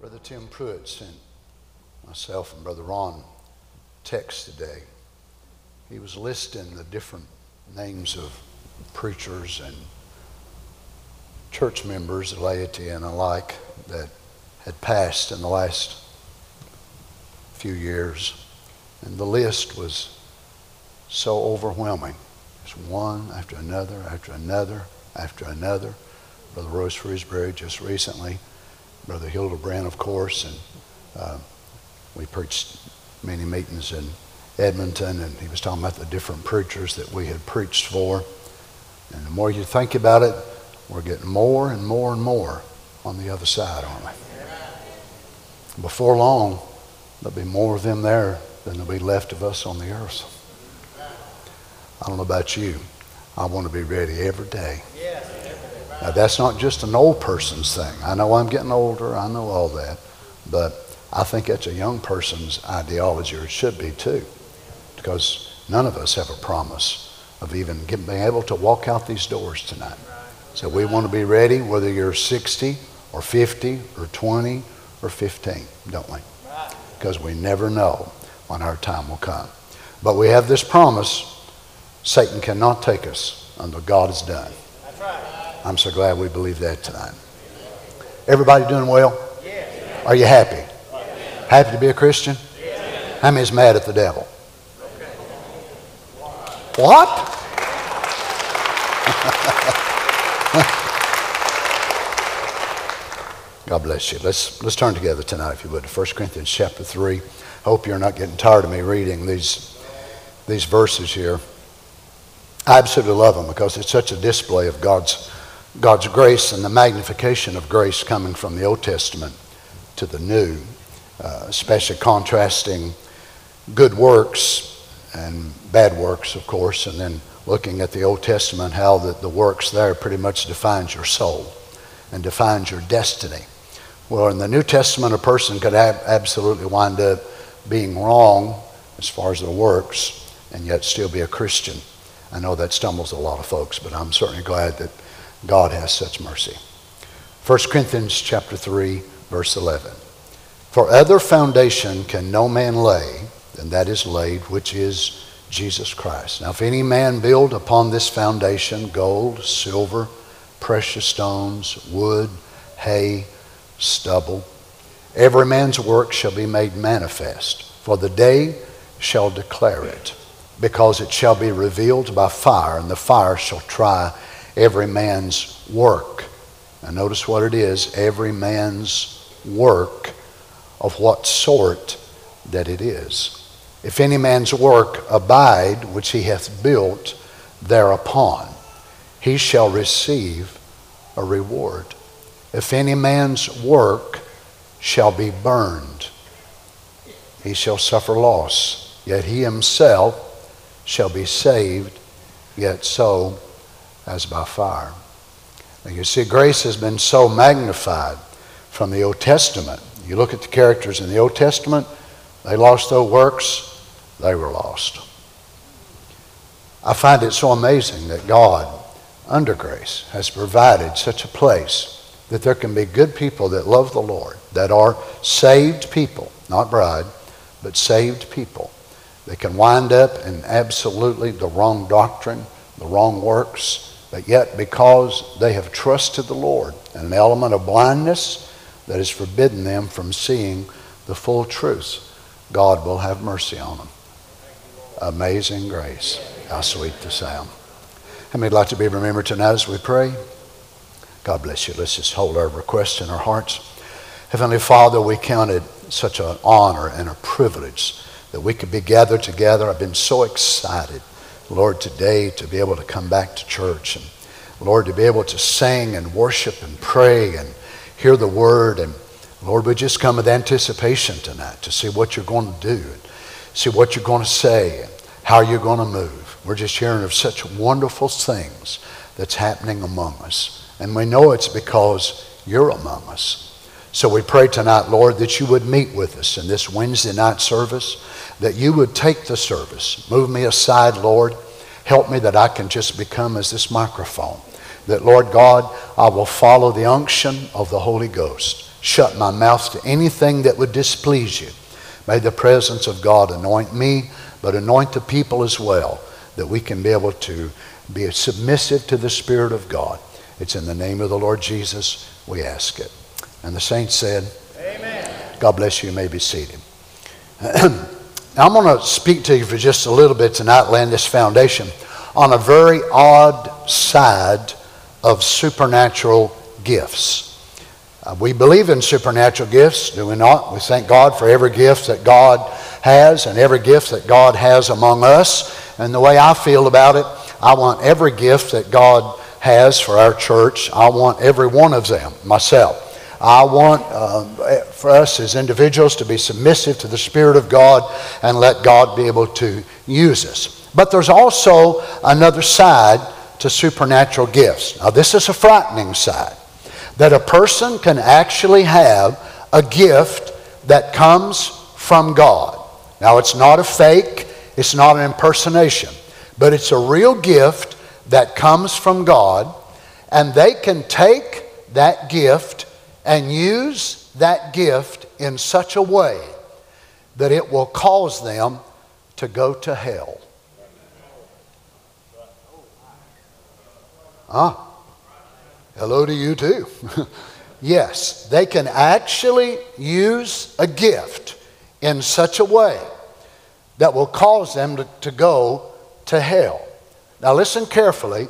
Brother Tim Pruitt sent myself and Brother Ron text today. He was listing the different names of preachers and church members, laity, and alike that had passed in the last few years. And the list was so overwhelming. It's one after another, after another, after another. Brother Rose Frisbury just recently, Brother Hildebrand, of course, and uh, we preached many meetings in Edmonton, and he was talking about the different preachers that we had preached for. And the more you think about it, we're getting more and more and more on the other side, aren't we? Before long, there'll be more of them there than there'll be left of us on the earth. I don't know about you. I want to be ready every day. Now, that's not just an old person's thing. I know I'm getting older. I know all that. But I think that's a young person's ideology, or it should be too. Because none of us have a promise of even getting, being able to walk out these doors tonight. So we want to be ready whether you're 60 or 50 or 20 or 15, don't we? Because we never know when our time will come. But we have this promise Satan cannot take us until God is done. I'm so glad we believe that tonight. Everybody doing well? Are you happy? Happy to be a Christian? How many is mad at the devil? What? God bless you. Let's, let's turn together tonight, if you would, to 1 Corinthians chapter 3. Hope you're not getting tired of me reading these, these verses here. I absolutely love them because it's such a display of God's, God's grace and the magnification of grace coming from the Old Testament to the New, uh, especially contrasting good works and bad works, of course, and then looking at the Old Testament, how the, the works there pretty much defines your soul and defines your destiny. Well, in the New Testament, a person could ab- absolutely wind up being wrong as far as their works and yet still be a Christian. I know that stumbles a lot of folks, but I'm certainly glad that God has such mercy. 1 Corinthians chapter 3, verse 11. For other foundation can no man lay than that is laid, which is Jesus Christ. Now, if any man build upon this foundation gold, silver, precious stones, wood, hay, stubble. Every man's work shall be made manifest, for the day shall declare it, because it shall be revealed by fire, and the fire shall try every man's work. Now, notice what it is every man's work of what sort that it is. If any man's work abide, which he hath built thereupon, he shall receive a reward. If any man's work shall be burned, he shall suffer loss, yet he himself shall be saved, yet so as by fire. Now you see, grace has been so magnified from the Old Testament. You look at the characters in the Old Testament, they lost their works, they were lost. I find it so amazing that God, under grace, has provided such a place that there can be good people that love the Lord, that are saved people, not bride, but saved people. They can wind up in absolutely the wrong doctrine, the wrong works, but yet because they have trusted the Lord and an element of blindness that has forbidden them from seeing the full truth, God will have mercy on them. Amazing grace. How sweet the sound. Many would like to be remembered tonight as we pray? God bless you. Let's just hold our requests in our hearts. Heavenly Father, we count it such an honor and a privilege that we could be gathered together. I've been so excited, Lord, today to be able to come back to church and, Lord, to be able to sing and worship and pray and hear the word. And, Lord, we just come with anticipation tonight to see what you're going to do, and see what you're going to say, and how you're going to move. We're just hearing of such wonderful things that's happening among us. And we know it's because you're among us. So we pray tonight, Lord, that you would meet with us in this Wednesday night service, that you would take the service. Move me aside, Lord. Help me that I can just become as this microphone. That, Lord God, I will follow the unction of the Holy Ghost shut my mouth to anything that would displease you. May the presence of God anoint me, but anoint the people as well, that we can be able to be submissive to the Spirit of God. It's in the name of the Lord Jesus we ask it. And the saints said, Amen. God bless you. You may be seated. now, I'm going to speak to you for just a little bit tonight, land this foundation, on a very odd side of supernatural gifts. Uh, we believe in supernatural gifts, do we not? We thank God for every gift that God has and every gift that God has among us. And the way I feel about it, I want every gift that God has for our church, I want every one of them myself. I want uh, for us as individuals to be submissive to the Spirit of God and let God be able to use us. But there's also another side to supernatural gifts. Now, this is a frightening side that a person can actually have a gift that comes from God. Now, it's not a fake, it's not an impersonation, but it's a real gift that comes from God, and they can take that gift and use that gift in such a way that it will cause them to go to hell. Ah. Hello to you too. yes, they can actually use a gift in such a way that will cause them to, to go to hell. Now, listen carefully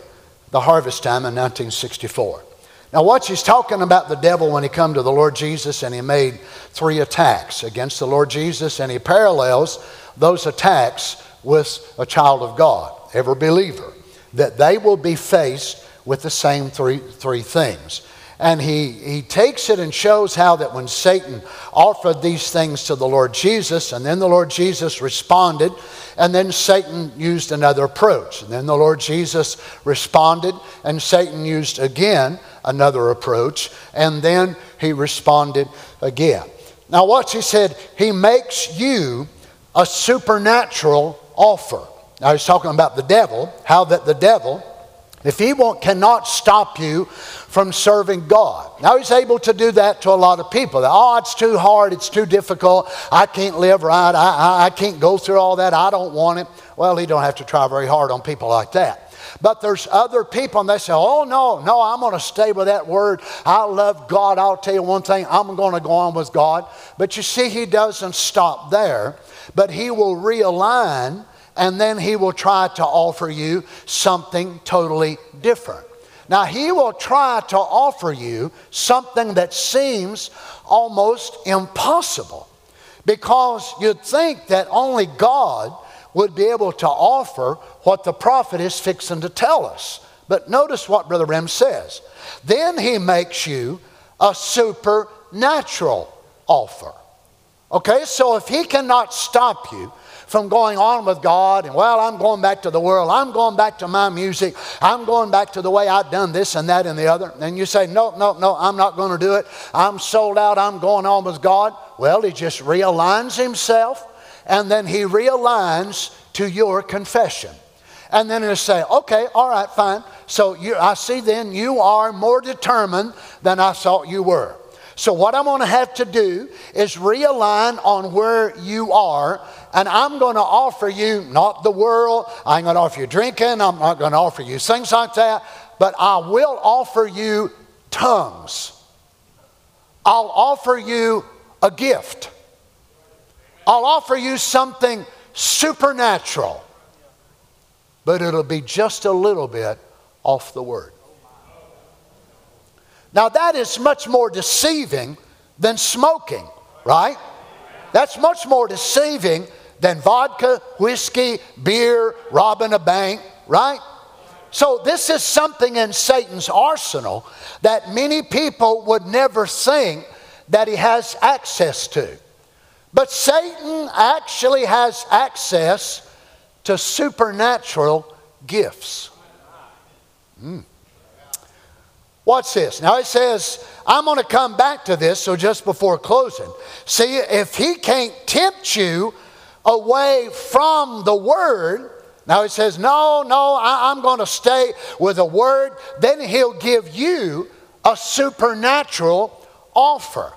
the harvest time in 1964. Now, watch, he's talking about the devil when he come to the Lord Jesus and he made three attacks against the Lord Jesus, and he parallels those attacks with a child of God, every believer, that they will be faced with the same three, three things. And he, he takes it and shows how that when Satan offered these things to the Lord Jesus, and then the Lord Jesus responded, and then Satan used another approach. And then the Lord Jesus responded, and Satan used again another approach, and then he responded again. Now, watch, he said, He makes you a supernatural offer. Now, he's talking about the devil, how that the devil if he won't, cannot stop you from serving God. Now, he's able to do that to a lot of people. Oh, it's too hard, it's too difficult, I can't live right, I, I, I can't go through all that, I don't want it. Well, he don't have to try very hard on people like that. But there's other people, and they say, Oh, no, no, I'm going to stay with that word. I love God. I'll tell you one thing, I'm going to go on with God. But you see, he doesn't stop there, but he will realign and then he will try to offer you something totally different. Now, he will try to offer you something that seems almost impossible because you'd think that only God would be able to offer what the prophet is fixing to tell us. But notice what Brother Branham says. Then he makes you a supernatural offer. Okay, so if he cannot stop you from going on with God and, well, I'm going back to the world. I'm going back to my music. I'm going back to the way I've done this and that and the other. And you say, no, no, no, I'm not going to do it. I'm sold out. I'm going on with God. Well, he just realigns himself and then he realigns to your confession. And then he'll say, okay, all right, fine. So you, I see then you are more determined than I thought you were. So, what I'm going to have to do is realign on where you are, and I'm going to offer you not the world, I'm going to offer you drinking, I'm not going to offer you things like that, but I will offer you tongues. I'll offer you a gift. I'll offer you something supernatural, but it'll be just a little bit off the word. Now, that is much more deceiving than smoking, right? That's much more deceiving than vodka, whiskey, beer, robbing a bank, right? So, this is something in Satan's arsenal that many people would never think that he has access to. But Satan actually has access to supernatural gifts. Mm. Watch this. Now it says, I'm going to come back to this, so just before closing. See, if he can't tempt you away from the word, now he says, no, no, I, am going to stay with the word, then he'll give you a supernatural offer.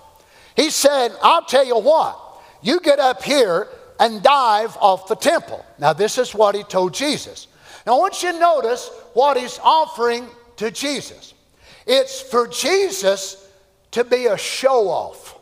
He said, I'll tell you what, you get up here and dive off the temple. Now, this is what he told Jesus. Now, I want you to notice what he's offering to Jesus. It's for Jesus to be a show off.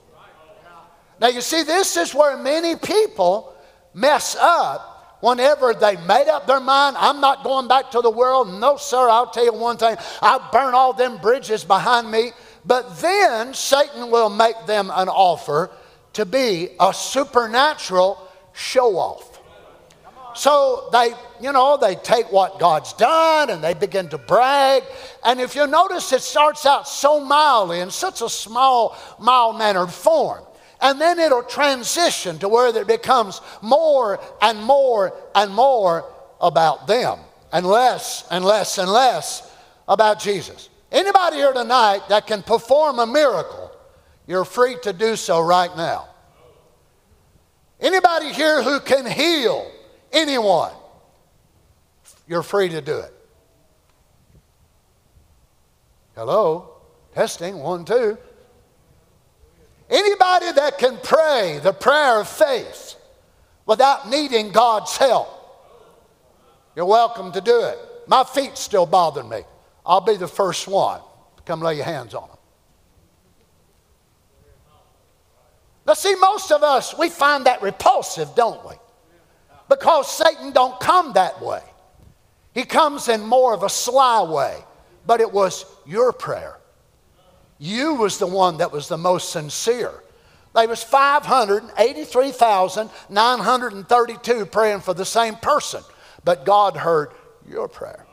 Now, you see, this is where many people mess up whenever they made up their mind, I'm not going back to the world. No, sir, I'll tell you one thing I'll burn all them bridges behind me. But then Satan will make them an offer to be a supernatural show off. So they, you know, they take what God's done and they begin to brag. And if you notice, it starts out so mildly in such a small, mild mannered form. And then it'll transition to where it becomes more and more and more about them and less and less and less about Jesus. Anybody here tonight that can perform a miracle, you're free to do so right now. Anybody here who can heal anyone, you're free to do it. Hello? Testing, one, two. Anybody that can pray the prayer of faith without needing God's help, you're welcome to do it. My feet still bother me. I'll be the first one. Come lay your hands on them. Now, see, most of us, we find that repulsive, don't we? Because Satan don't come that way. He comes in more of a sly way. But it was your prayer. You was the one that was the most sincere. There was 583,932 praying for the same person. But God heard your prayer.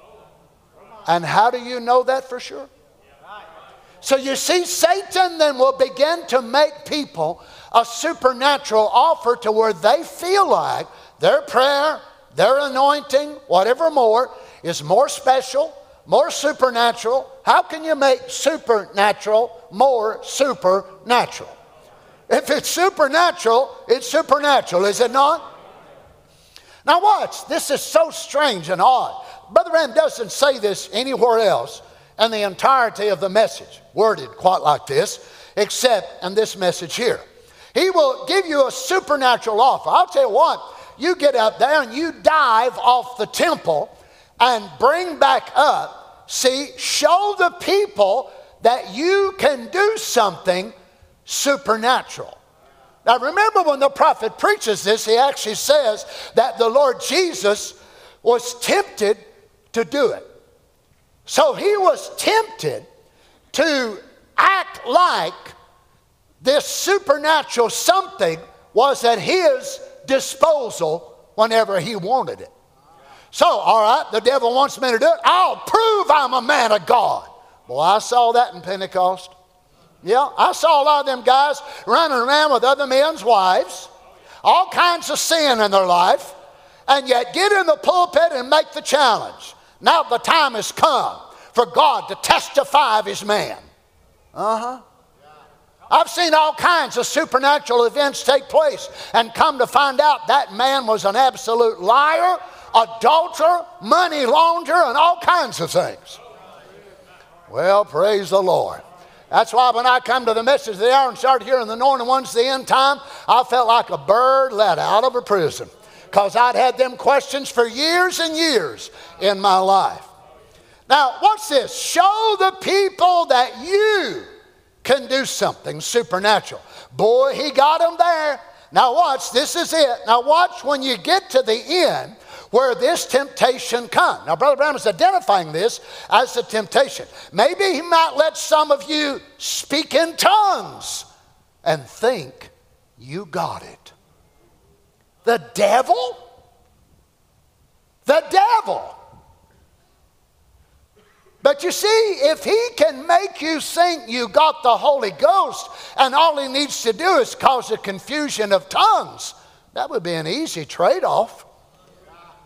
And how do you know that for sure? So you see, Satan then will begin to make people a supernatural offer to where they feel like their prayer, their anointing, whatever more, is more special, more supernatural. How can you make supernatural more supernatural? If it's supernatural, it's supernatural, is it not? Now, watch. This is so strange and odd. Brother Branham doesn't say this anywhere else in the entirety of the message, worded quite like this, except in this message here. He will give you a supernatural offer. I'll tell you what, you get up there and you dive off the temple and bring back up, see, show the people that you can do something supernatural. Now, remember when the prophet preaches this, he actually says that the Lord Jesus was tempted to do it. So he was tempted to act like this supernatural something was at his disposal whenever he wanted it. So, all right, the devil wants me to do it. I'll prove I'm a man of God. Well, I saw that in Pentecost. Yeah, I saw a lot of them guys running around with other men's wives, all kinds of sin in their life, and yet get in the pulpit and make the challenge. Now the time has come for God to testify of his man. Uh huh. I've seen all kinds of supernatural events take place and come to find out that man was an absolute liar, adulterer, money launderer, and all kinds of things. Well, praise the Lord. That's why when I come to the message of the hour and start hearing the anointing ones the end time, I felt like a bird let out of a prison because I'd had them questions for years and years in my life. Now, what's this? Show the people that you can do something supernatural. Boy, he got them there. Now, watch, this is it. Now, watch when you get to the end where this temptation come. Now, Brother Branham is identifying this as a temptation. Maybe he might let some of you speak in tongues and think you got it. The devil? The devil. But you see, if he can make you think you got the Holy Ghost and all he needs to do is cause a confusion of tongues, that would be an easy trade off.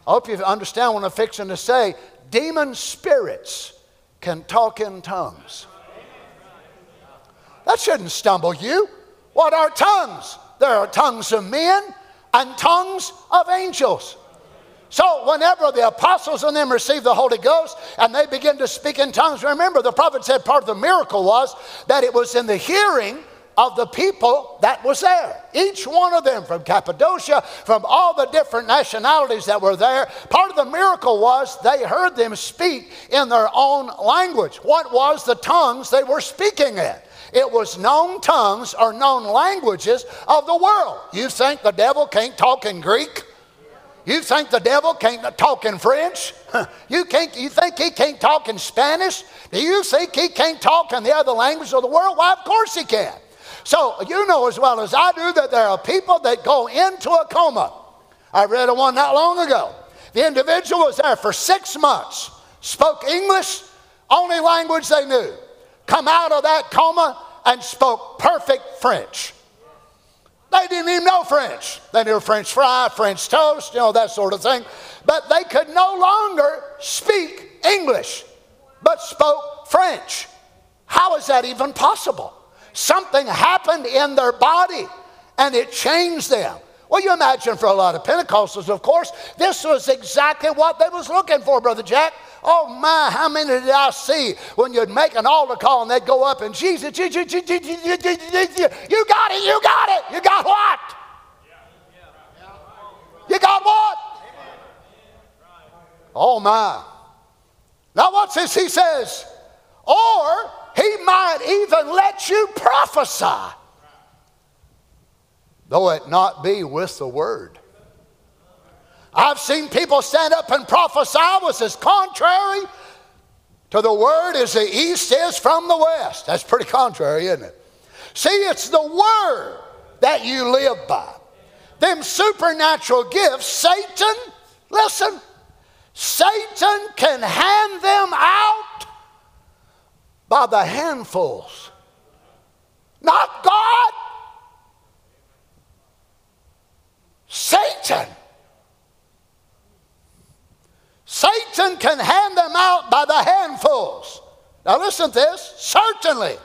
I hope you understand what I'm fixing to say. Demon spirits can talk in tongues. That shouldn't stumble you. What are tongues? There are tongues of men and tongues of angels. So, whenever the apostles and them received the Holy Ghost and they begin to speak in tongues, remember the prophet said part of the miracle was that it was in the hearing of the people that was there. Each one of them from Cappadocia, from all the different nationalities that were there. Part of the miracle was they heard them speak in their own language. What was the tongues they were speaking in? It was known tongues or known languages of the world. You think the devil can't talk in Greek? You think the devil can't talk in French? You, can't, you think he can't talk in Spanish? Do you think he can't talk in the other language of the world? Why, of course he can. So you know as well as I do that there are people that go into a coma. I read a one not long ago. The individual was there for six months, spoke English, only language they knew. Come out of that coma and spoke perfect French. They didn't even know French. They knew French fry, French toast, you know, that sort of thing. But they could no longer speak English, but spoke French. How is that even possible? Something happened in their body and it changed them. Well, you imagine for a lot of Pentecostals, of course, this was exactly what they was looking for, Brother Jack. Oh my, how many did I see when you'd make an altar call and they'd go up and Jesus, you got it, you got it. You got what? You got what? Oh my. Now what's this? He says, or he might even let you prophesy, though it not be with the word. I've seen people stand up and prophesy was as contrary to the word as the east is from the west. That's pretty contrary, isn't it? See, it's the word that you live by. Them supernatural gifts, Satan, listen, Satan can hand them out by the handfuls. Not God. Satan. Satan can hand them out by the handfuls. Now listen to this. Certainly,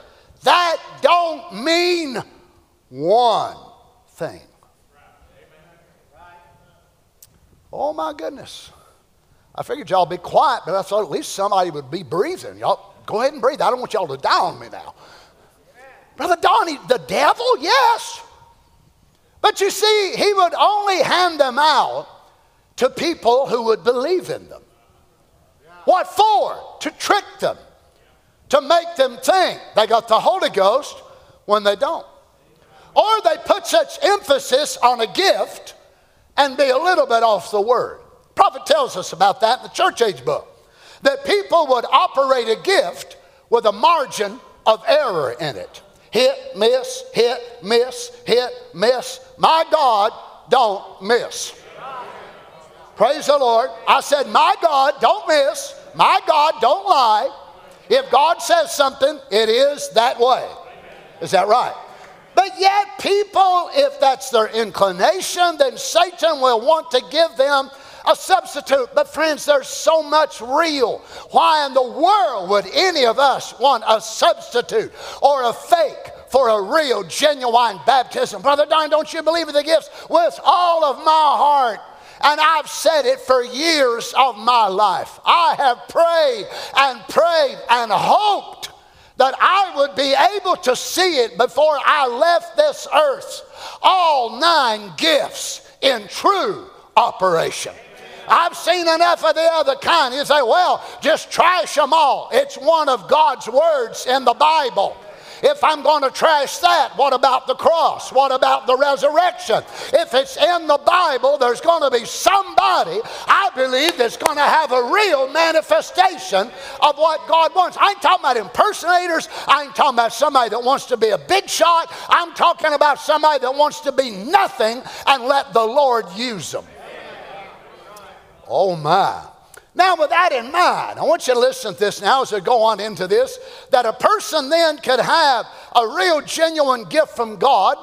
that don't mean one thing. Oh my goodness. I figured y'all be quiet, but I thought at least somebody would be breathing. Y'all go ahead and breathe. I don't want y'all to die on me now. Brother Donny, the devil? Yes. But you see, he would only hand them out to people who would believe in them. What for? To trick them, to make them think they got the Holy Ghost when they don't. Or they put such emphasis on a gift and be a little bit off the word. Prophet tells us about that in the church age book. That people would operate a gift with a margin of error in it. Hit, miss, hit, miss, hit, miss. My God, don't miss. Praise the Lord. I said, My God, don't miss. My God, don't lie. If God says something, it is that way. Is that right? But yet, people, if that's their inclination, then Satan will want to give them a substitute. But, friends, there's so much real. Why in the world would any of us want a substitute or a fake? For a real, genuine baptism. Brother Don, don't you believe in the gifts? With all of my heart, and I've said it for years of my life. I have prayed and prayed and hoped that I would be able to see it before I left this earth. All nine gifts in true operation. I've seen enough of the other kind. You say, well, just trash them all. It's one of God's words in the Bible. If I'm going to trash that, what about the cross? What about the resurrection? If it's in the Bible, there's going to be somebody, I believe, that's going to have a real manifestation of what God wants. I ain't talking about impersonators. I ain't talking about somebody that wants to be a big shot. I'm talking about somebody that wants to be nothing and let the Lord use them. Oh, my. Now, with that in mind, I want you to listen to this now as we go on into this that a person then could have a real, genuine gift from God,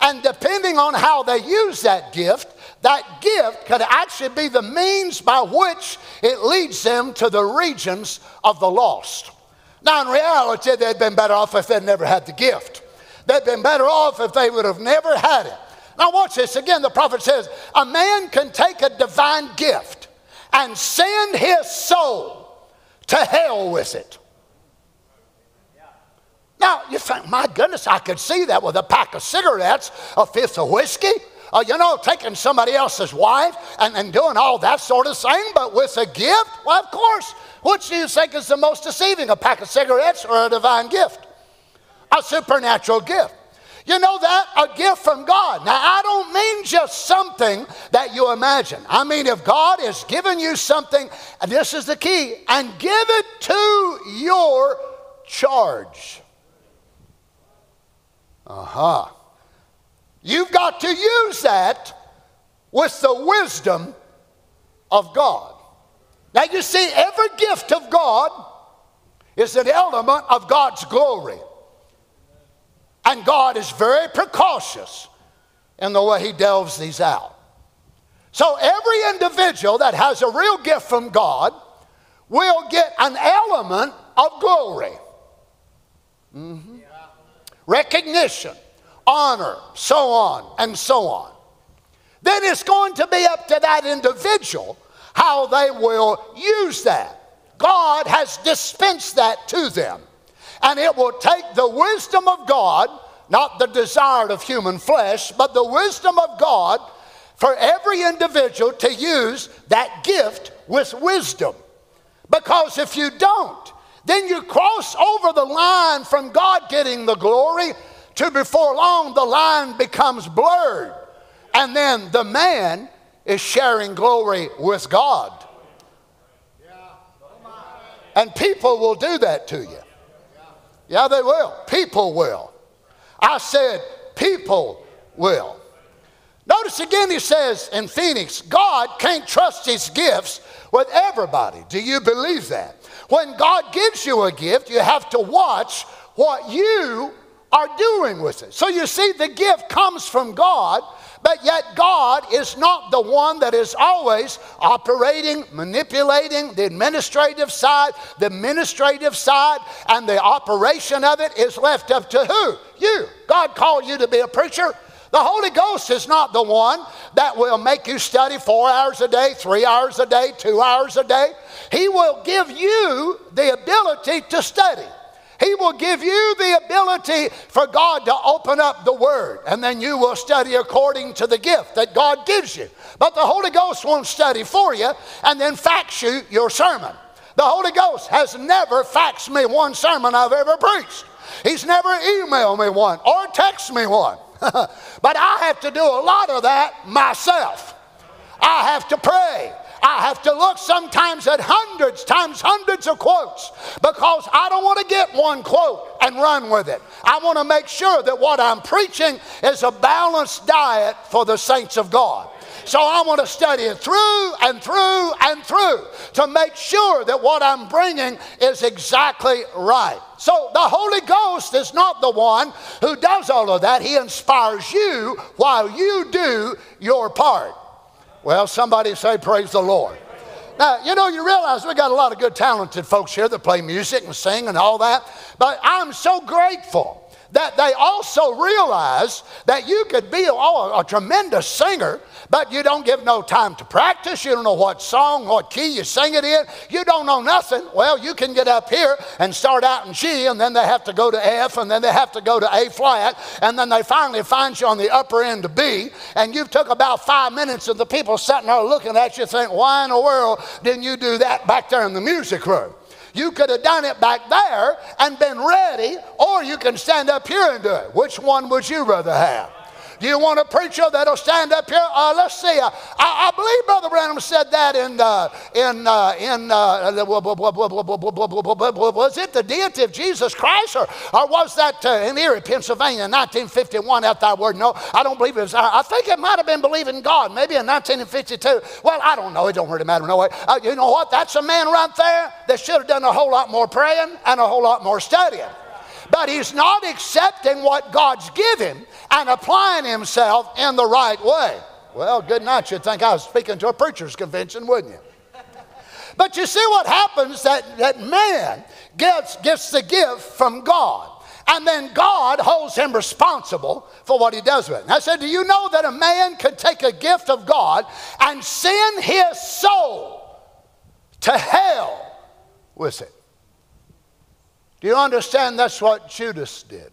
and depending on how they use that gift, that gift could actually be the means by which it leads them to the regions of the lost. Now, in reality, they'd been better off if they'd never had the gift. They'd been better off if they would have never had it. Now, watch this. Again, the prophet says, A man can take a divine gift and send his soul to hell with it. Now, you think, my goodness, I could see that with a pack of cigarettes, a fifth of whiskey, uh, you know, taking somebody else's wife and, and doing all that sort of thing, but with a gift, well, of course. Which do you think is the most deceiving, a pack of cigarettes or a divine gift? A supernatural gift. You know that? A gift from God. Now, I don't mean just something that you imagine. I mean, if God has given you something, and this is the key, and give it to your charge. Uh huh. You've got to use that with the wisdom of God. Now, you see, every gift of God is an element of God's glory. And God is very precautious in the way He delves these out. So, every individual that has a real gift from God will get an element of glory, mm-hmm. recognition, honor, so on and so on. Then it's going to be up to that individual how they will use that. God has dispensed that to them. And it will take the wisdom of God, not the desire of human flesh, but the wisdom of God for every individual to use that gift with wisdom. Because if you don't, then you cross over the line from God getting the glory to before long the line becomes blurred. And then the man is sharing glory with God. And people will do that to you. Yeah, they will. People will. I said, people will. Notice again, he says in Phoenix, God can't trust his gifts with everybody. Do you believe that? When God gives you a gift, you have to watch what you are doing with it. So you see, the gift comes from God, but yet God is not the one that is always operating, manipulating the administrative side. The administrative side and the operation of it is left up to who? You. God called you to be a preacher. The Holy Ghost is not the one that will make you study four hours a day, three hours a day, two hours a day. He will give you the ability to study. He will give you the ability for God to open up the Word, and then you will study according to the gift that God gives you. But the Holy Ghost won't study for you and then fax you your sermon. The Holy Ghost has never faxed me one sermon I've ever preached. He's never emailed me one or texted me one. but I have to do a lot of that myself. I have to pray. I have to look sometimes at hundreds times hundreds of quotes because I don't want to get one quote and run with it. I want to make sure that what I'm preaching is a balanced diet for the saints of God. So I want to study it through and through and through to make sure that what I'm bringing is exactly right. So the Holy Ghost is not the one who does all of that. He inspires you while you do your part. Well, somebody say, Praise the Lord. Now, you know, you realize we got a lot of good, talented folks here that play music and sing and all that, but I'm so grateful that they also realize that you could be a tremendous singer, but you don't give no time to practice. You don't know what song, what key you sing it in. You don't know nothing. Well, you can get up here and start out in G, and then they have to go to F, and then they have to go to A flat, and then they finally find you on the upper end of B, and you've took about five minutes, and the people sitting there looking at you think, why in the world didn't you do that back there in the music room? You could have done it back there and been ready, or you can stand up here and do it. Which one would you rather have? Do you want a preacher that'll stand up here? Uh, let's see. Uh, I, I, believe Brother Branham said that in uh, in uh, in uh, was it the deity of Jesus Christ or, or was that uh, in Erie, Pennsylvania, in 1951? At that word, no, I don't believe it was. I think it might have been believing God, maybe in 1952. Well, I don't know. It don't really matter. No way. you know what? That's a man right there that should have done a whole lot more praying and a whole lot more studying but he's not accepting what God's given and applying himself in the right way. Well, good night. You'd think I was speaking to a preacher's convention, wouldn't you? But you see what happens that, that man gets, gets the gift from God. And then God holds him responsible for what he does with it. And I said, Do you know that a man can take a gift of God and send his soul to hell with it? Do you understand that's what Judas did?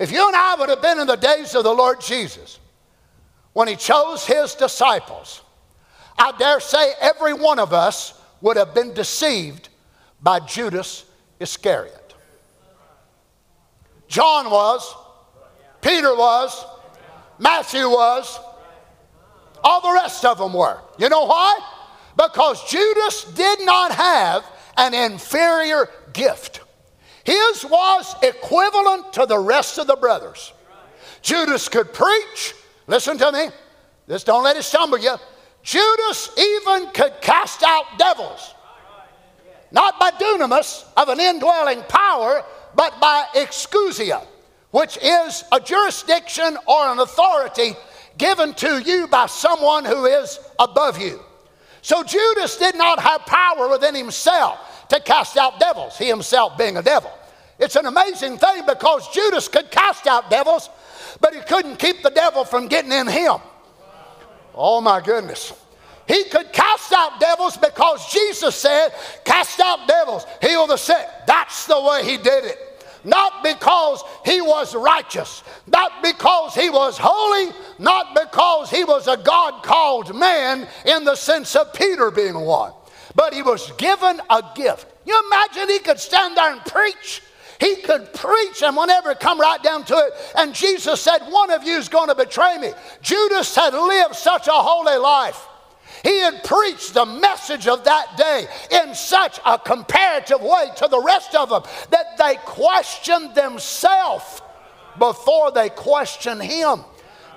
If you and I would have been in the days of the Lord Jesus, when he chose his disciples, I dare say every one of us would have been deceived by Judas Iscariot. John was, Peter was, Matthew was, all the rest of them were. You know why? Because Judas did not have an inferior gift. His was equivalent to the rest of the brothers. Judas could preach. Listen to me. This don't let it stumble you. Judas even could cast out devils. Not by dunamis of an indwelling power, but by exousia, which is a jurisdiction or an authority given to you by someone who is above you. So Judas did not have power within himself to cast out devils, he himself being a devil. It's an amazing thing because Judas could cast out devils, but he couldn't keep the devil from getting in him. Oh my goodness. He could cast out devils because Jesus said, Cast out devils, heal the sick. That's the way he did it. Not because he was righteous, not because he was holy, not because he was a God called man in the sense of Peter being one, but he was given a gift. You imagine he could stand there and preach he could preach, and whenever come right down to it, and Jesus said, One of you is going to betray me. Judas had lived such a holy life. He had preached the message of that day in such a comparative way to the rest of them that they questioned themselves before they questioned him.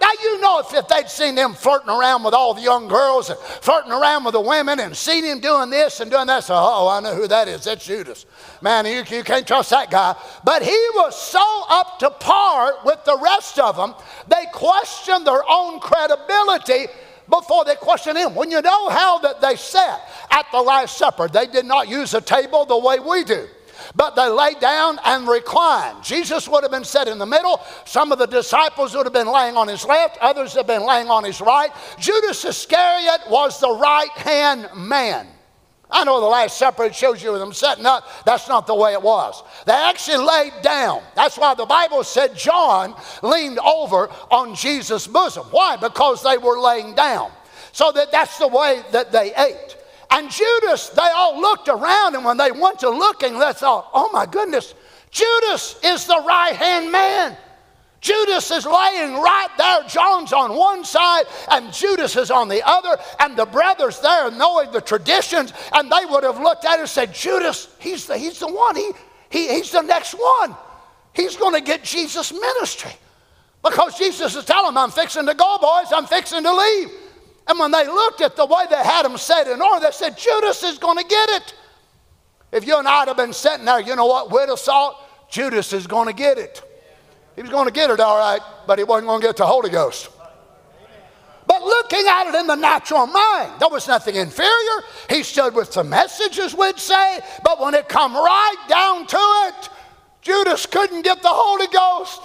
Now, you know, if, if they'd seen him flirting around with all the young girls and flirting around with the women and seen him doing this and doing that, so, oh, I know who that is. That's Judas. Man, you, you can't trust that guy. But he was so up to par with the rest of them, they questioned their own credibility before they questioned him. When you know how that they sat at the Last Supper, they did not use a table the way we do but they lay down and reclined. Jesus would have been set in the middle. Some of the disciples would have been laying on his left, others have been laying on his right. Judas Iscariot was the right hand man. I know the Last Supper, it shows you them setting up. That's not the way it was. They actually laid down. That's why the Bible said John leaned over on Jesus' bosom. Why? Because they were laying down. So that that's the way that they ate. And Judas, they all looked around, and when they went to looking, they thought, oh my goodness, Judas is the right hand man. Judas is laying right there. John's on one side and Judas is on the other. And the brothers there, knowing the traditions, and they would have looked at it and said, Judas, he's the, he's the one. He, he, he's the next one. He's going to get Jesus' ministry. Because Jesus is telling them, I'm fixing to go, boys. I'm fixing to leave. And when they looked at the way they had him set in order, they said, Judas is going to get it. If you and I had been sitting there, you know what, we'd have salt, Judas is going to get it. He was going to get it all right, but he wasn't going to get the Holy Ghost. But looking at it in the natural mind, there was nothing inferior. He stood with the messages, we'd say, but when it come right down to it, Judas couldn't get the Holy Ghost.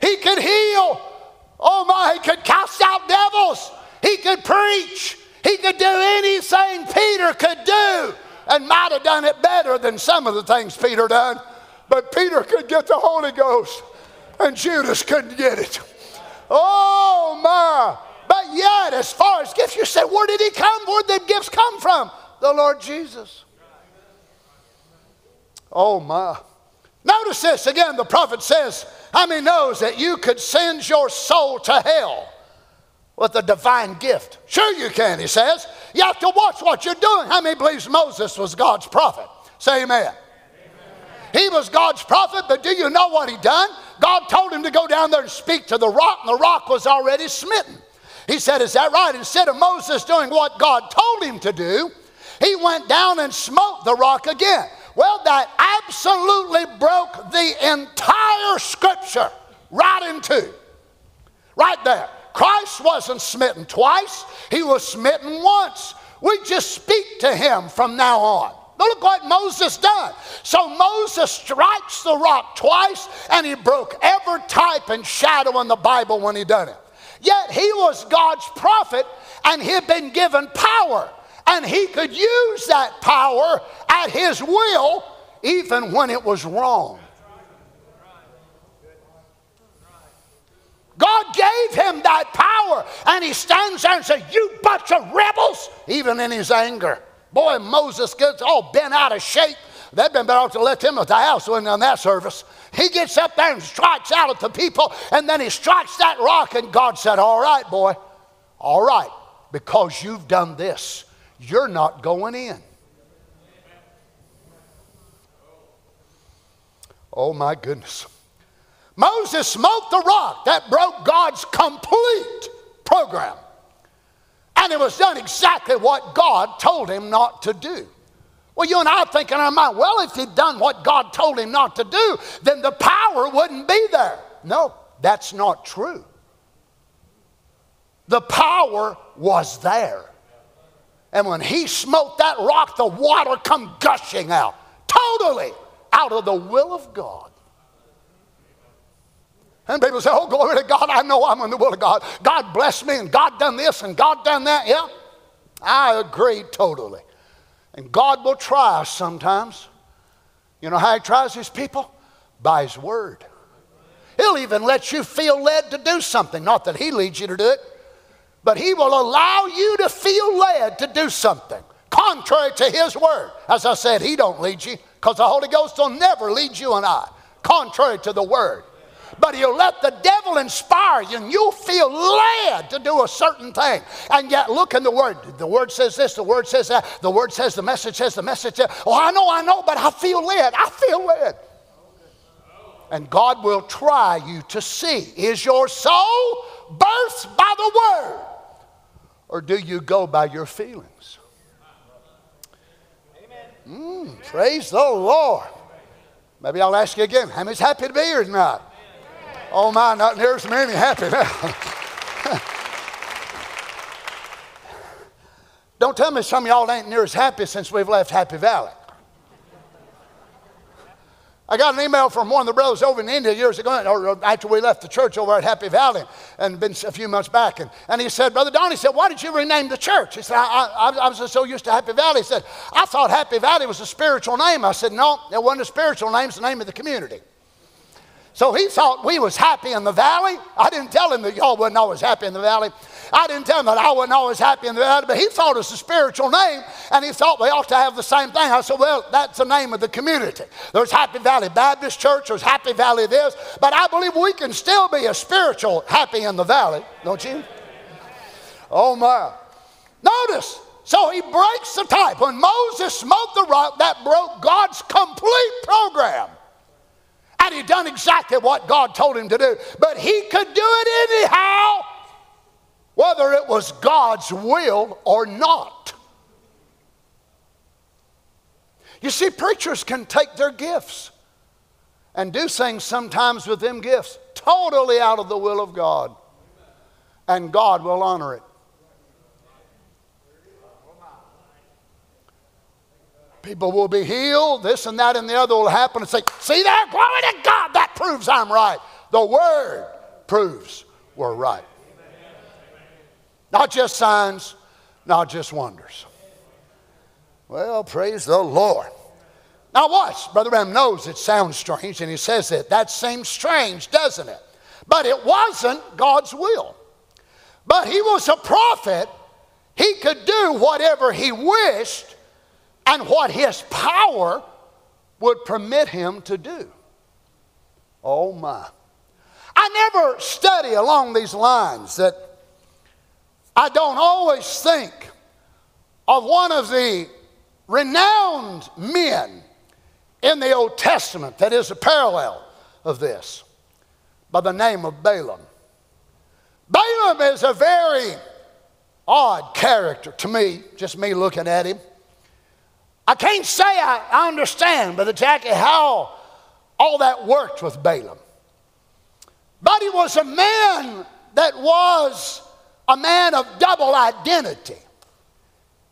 He could heal. Oh my, he could cast out devils. He could preach. He could do anything Peter could do and might have done it better than some of the things Peter done. But Peter could get the Holy Ghost and Judas couldn't get it. Oh my. But yet, as far as gifts, you say, where did he come? Where did the gifts come from? The Lord Jesus. Oh my. Notice this again, the prophet says, How many knows that you could send your soul to hell? With a divine gift. Sure, you can, he says. You have to watch what you're doing. How many believes Moses was God's prophet? Say amen. amen. He was God's prophet, but do you know what he done? God told him to go down there and speak to the rock, and the rock was already smitten. He said, Is that right? Instead of Moses doing what God told him to do, he went down and smote the rock again. Well, that absolutely broke the entire scripture right in two. Right there. Christ wasn't smitten twice, he was smitten once. We just speak to him from now on. Look what Moses done. So Moses strikes the rock twice, and he broke every type and shadow in the Bible when he done it. Yet he was God's prophet, and he had been given power And he could use that power at his will even when it was wrong. God gave him that power, and he stands there and says, You bunch of rebels, even in his anger. Boy, Moses gets all bent out of shape. They'd been better off to let him at the house when on that service. He gets up there and strikes out at the people, and then he strikes that rock, and God said, All right, boy, all right, because you've done this, you're not going in. Oh my goodness. Moses smote the rock that broke God's complete program. And it was done exactly what God told him not to do. Well, you and I thinking in our mind, well, if he'd done what God told him not to do, then the power wouldn't be there. No, that's not true. The power was there. And when he smote that rock, the water come gushing out, totally out of the will of God. And people say, oh, glory to God, I know I'm in the will of God. God bless me, and God done this, and God done that. Yeah, I agree totally. And God will try us sometimes. You know how He tries His people? By His Word. He'll even let you feel led to do something. Not that He leads you to do it, but He will allow you to feel led to do something contrary to His Word. As I said, He don't lead you because the Holy Ghost will never lead you and I, contrary to the Word but he'll let the devil inspire you and you'll feel led to do a certain thing. And yet, look in the word. The word says this, the word says that, the word says the message says the message oh, I know, I know, but I feel led. I feel led. And God will try you to see is your soul birthed by the word, or do you go by your feelings? Mm, praise the Lord. Maybe I'll ask you again, how many's happy to be here tonight? Oh my, not near as many happy now. Don't tell me some of y'all ain't near as happy since we've left Happy Valley. I got an email from one of the brothers over in India years ago, or after we left the church over at Happy Valley, and been a few months back. And, and he said, Brother Don, he said, why did you rename the church? He said, I, I, I was so used to Happy Valley. He said, I thought Happy Valley was a spiritual name. I said, no, it wasn't a spiritual name, it's the name of the community. So he thought we was happy in the valley. I didn't tell him that y'all wasn't always happy in the valley. I didn't tell him that I wasn't always happy in the valley, but he thought it was a spiritual name, and he thought we ought to have the same thing. I said, well, that's the name of the community. There's Happy Valley Baptist Church, there's Happy Valley this, but I believe we can still be a spiritual happy in the valley, don't you? Oh my. Notice, so he breaks the type. When Moses smote the rock, that broke God's complete program. And he done exactly what God told him to do. But he could do it anyhow, whether it was God's will or not. You see, preachers can take their gifts and do things sometimes with them gifts totally out of the will of God, and God will honor it. People will be healed, this and that and the other will happen and say, See there, glory to God, that proves I'm right. The Word proves we're right. Not just signs, not just wonders. Well, praise the Lord. Now, watch. Brother Branham knows it sounds strange, and he says it. That seems strange, doesn't it? But it wasn't God's will. But he was a prophet. He could do whatever he wished and what his power would permit him to do. Oh my. I never study along these lines that I don't always think of one of the renowned men in the Old Testament that is a parallel of this by the name of Balaam. Balaam is a very odd character to me, just me looking at him. I can't say I, I understand, Brother Jackie, how all that worked with Balaam. But he was a man that was a man of double identity.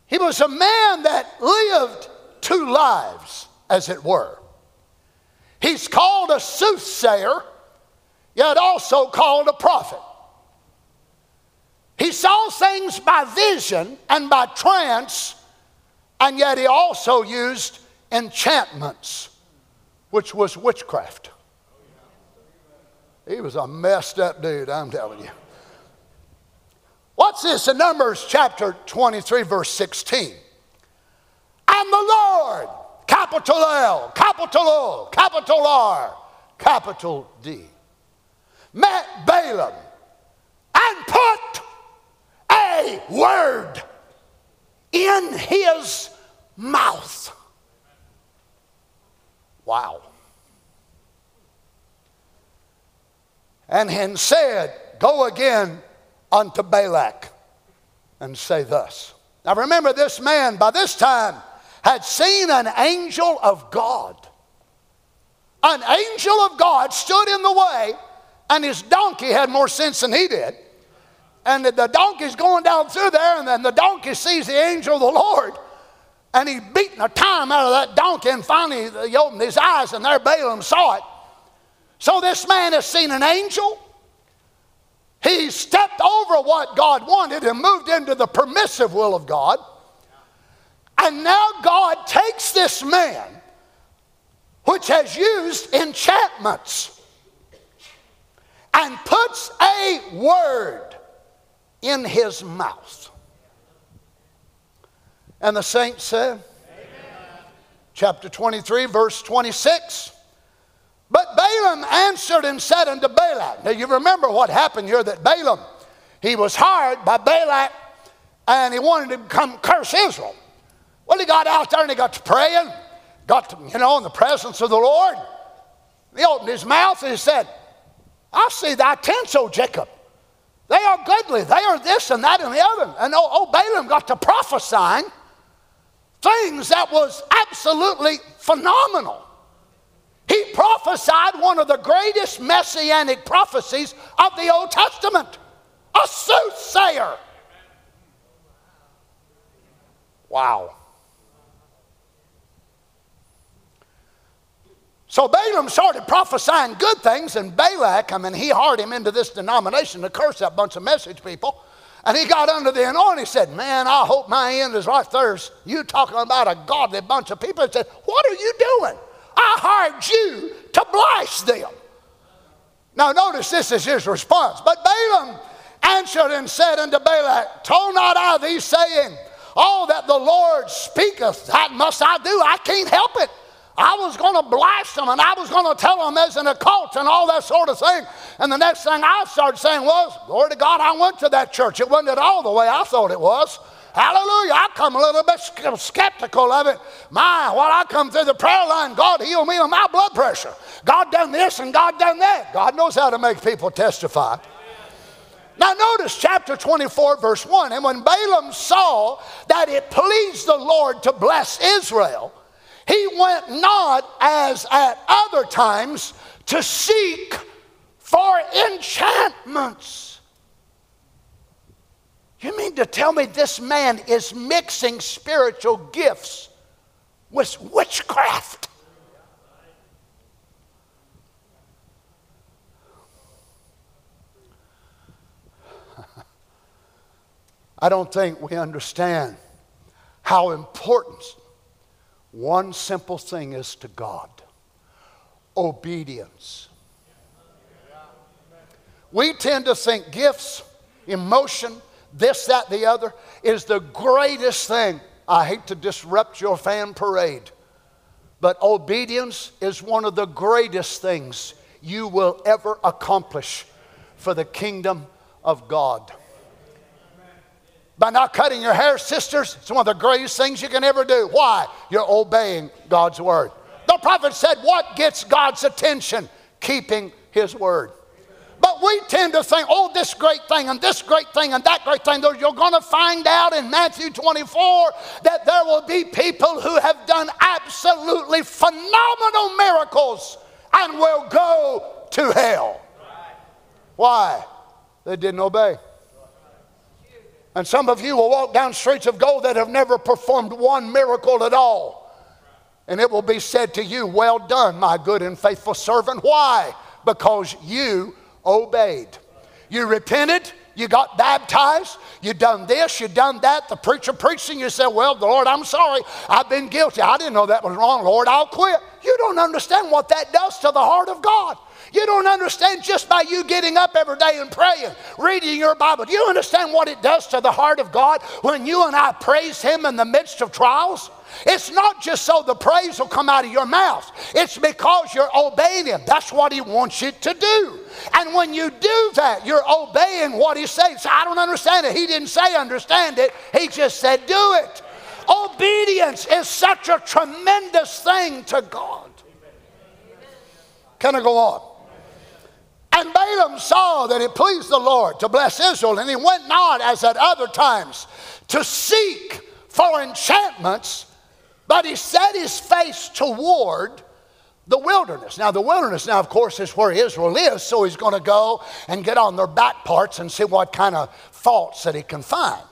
He was a man that lived two lives, as it were. He's called a soothsayer, yet also called a prophet. He saw things by vision and by trance And yet he also used enchantments, which was witchcraft. He was a messed up dude, I'm telling you. What's this in Numbers chapter 23, verse 16? And the Lord, capital L, capital O, capital R, capital D, met Balaam and put a word in his mouth. Wow. And he said, Go again unto Balak and say thus. Now remember, this man by this time had seen an angel of God. An angel of God stood in the way, and his donkey had more sense than he did. And the donkey's going down through there, and then the donkey sees the angel of the Lord, and he beating a time out of that donkey, and finally he opened his eyes, and there Balaam saw it. So this man has seen an angel. He stepped over what God wanted and moved into the permissive will of God. And now God takes this man, which has used enchantments, and puts a word in his mouth. And the saints said, chapter 23, verse 26. But Balaam answered and said unto Balak. Now you remember what happened here that Balaam, he was hired by Balak and he wanted to come curse Israel. Well, he got out there and he got to praying, got to, you know, in the presence of the Lord. He opened his mouth and he said, I see thy tents, O Jacob. They are goodly. They are this and that and the other. And oh, oh Balaam got to prophesying things that was absolutely phenomenal. He prophesied one of the greatest messianic prophecies of the Old Testament a soothsayer. Wow. So Balaam started prophesying good things, and Balak, I mean, he hired him into this denomination to curse that bunch of message people. And he got under the anointing. He said, Man, I hope my end is right there. You talking about a godly bunch of people. He said, What are you doing? I hired you to blast them. Now, notice this is his response. But Balaam answered and said unto Balak, Told not I thee, saying, All that the Lord speaketh, that must I do. I can't help it. I was going to blast them and I was going to tell them as an occult and all that sort of thing. And the next thing I started saying was, Glory to God, I went to that church. It wasn't at all the way I thought it was. Hallelujah. I come a little bit skeptical of it. My, while I come through the prayer line, God healed me of my blood pressure. God done this and God done that. God knows how to make people testify. Now, notice chapter 24, verse 1. And when Balaam saw that it pleased the Lord to bless Israel, he went not as at other times to seek for enchantments. You mean to tell me this man is mixing spiritual gifts with witchcraft? I don't think we understand how important one simple thing is to God obedience. We tend to think gifts, emotion, this, that, the other is the greatest thing. I hate to disrupt your fan parade, but obedience is one of the greatest things you will ever accomplish for the kingdom of God. By not cutting your hair, sisters, it's one of the greatest things you can ever do. Why? You're obeying God's word. The prophet said, What gets God's attention? Keeping his word. But we tend to think, oh, this great thing and this great thing and that great thing. You're going to find out in Matthew 24 that there will be people who have done absolutely phenomenal miracles and will go to hell. Why? They didn't obey. And some of you will walk down streets of gold that have never performed one miracle at all. And it will be said to you, Well done, my good and faithful servant. Why? Because you obeyed. You repented, you got baptized, you done this, you done that, the preacher preaching, you said, Well, the Lord, I'm sorry, I've been guilty. I didn't know that was wrong, Lord, I'll quit. You don't understand what that does to the heart of God. You don't understand just by you getting up every day and praying, reading your Bible. Do you understand what it does to the heart of God when you and I praise Him in the midst of trials? It's not just so the praise will come out of your mouth, it's because you're obeying Him. That's what He wants you to do. And when you do that, you're obeying what He says. I don't understand it. He didn't say understand it, He just said do it. Obedience is such a tremendous thing to God. Can I go on? And Balaam saw that it pleased the Lord to bless Israel, and he went not as at other times to seek for enchantments, but he set his face toward the wilderness. Now, the wilderness, now, of course, is where Israel is, so he's going to go and get on their back parts and see what kind of faults that he can find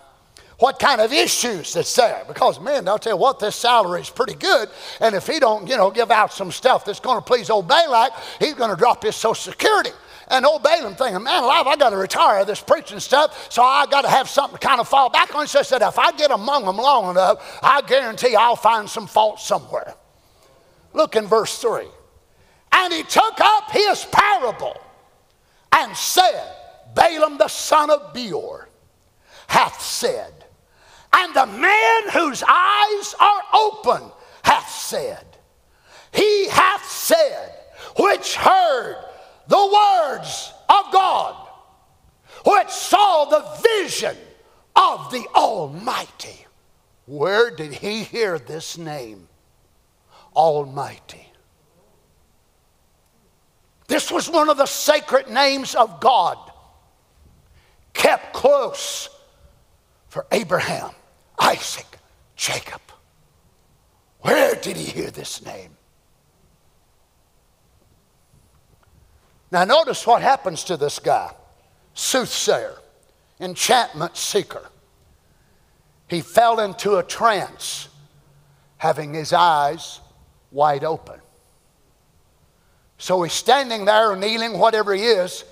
what kind of issues that's there. Because, man, I'll tell you what, this salary is pretty good. And if he don't, you know, give out some stuff that's going to please old Balak, he's going to drop his Social Security. And old Balaam thinking, man alive, I got to retire this preaching stuff, so I got to have something to kind of fall back on. So I said, if I get among them long enough, I guarantee I'll find some fault somewhere. Look in verse 3. And he took up his parable and said, Balaam the son of Beor hath said, and the man whose eyes are open hath said, He hath said, which heard words of God, which saw the vision of the Almighty. Where did he hear this name? Almighty. This was one of the sacred names of God, kept close for Abraham. Isaac, Jacob. Where did he hear this name? Now, notice what happens to this guy soothsayer, enchantment seeker. He fell into a trance, having his eyes wide open. So he's standing there, kneeling, whatever he is,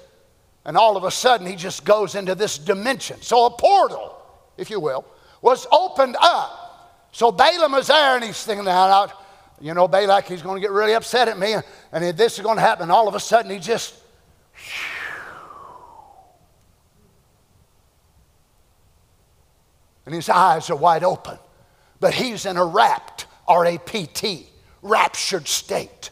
and all of a sudden he just goes into this dimension. So a portal, if you will, was opened up. So Balaam is there and he's thinking out, you know, Balak, he's going to get really upset at me and this is going to happen. And all of a sudden he just, and his eyes are wide open. But he's in a rapt, R A P T, raptured state.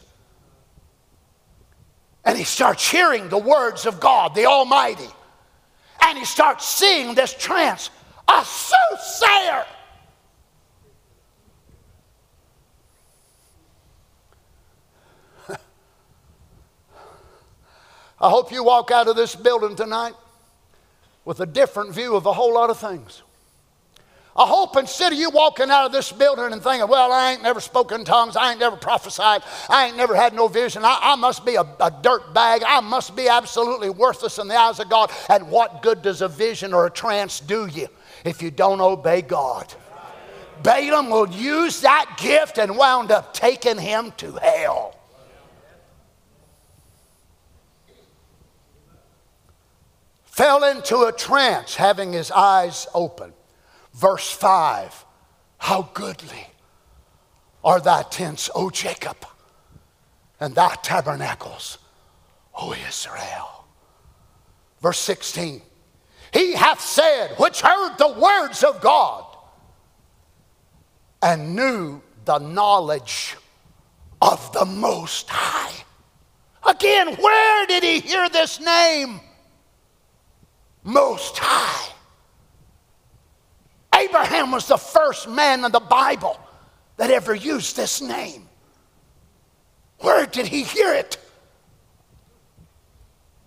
And he starts hearing the words of God, the Almighty. And he starts seeing this trance a soothsayer. I hope you walk out of this building tonight with a different view of a whole lot of things. I hope instead of you walking out of this building and thinking, well, I ain't never spoken tongues, I ain't never prophesied, I ain't never had no vision, I, I must be a, a dirt bag, I must be absolutely worthless in the eyes of God. And what good does a vision or a trance do you? if you don't obey God. Balaam will use that gift and wound up taking him to hell. Fell into a trance, having his eyes open. Verse 5 How goodly are thy tents, O Jacob, and thy tabernacles, O Israel. Verse 16 he hath said, which heard the words of God and knew the knowledge of the Most High. Again, where did he hear this name? Most High. Abraham was the first man in the Bible that ever used this name. Where did he hear it?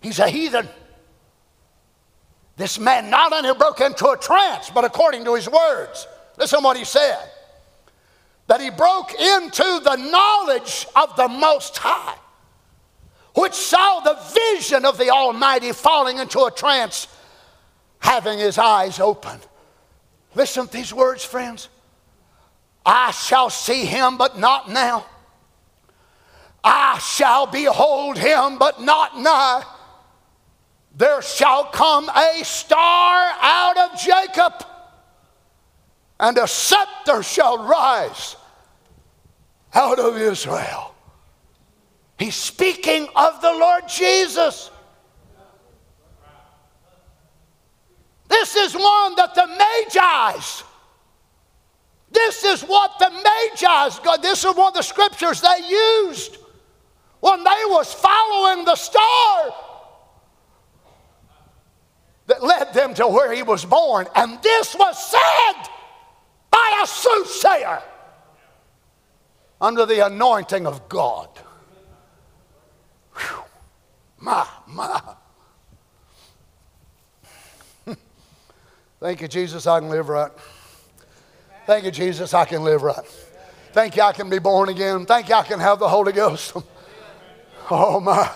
He's a heathen. This man not only broke into a trance, but according to his words, listen what he said that he broke into the knowledge of the Most High, which saw the vision of the Almighty falling into a trance, having his eyes open. Listen to these words, friends. I shall see him, but not now. I shall behold him, but not nigh. there shall come a star out of Jacob, and a scepter shall rise out of Israel. He's speaking of the Lord Jesus. This is one that the Magi's, this is what the Magi's, this is one of the scriptures they used when they was following the star that led them to where he was born. And this was said by a soothsayer under the anointing of God. Whew. My, my. Thank you, Jesus, I can live right. Thank you, Jesus, I can live right. Thank you, I can be born again. Thank you, I can have the Holy Ghost. Oh, my.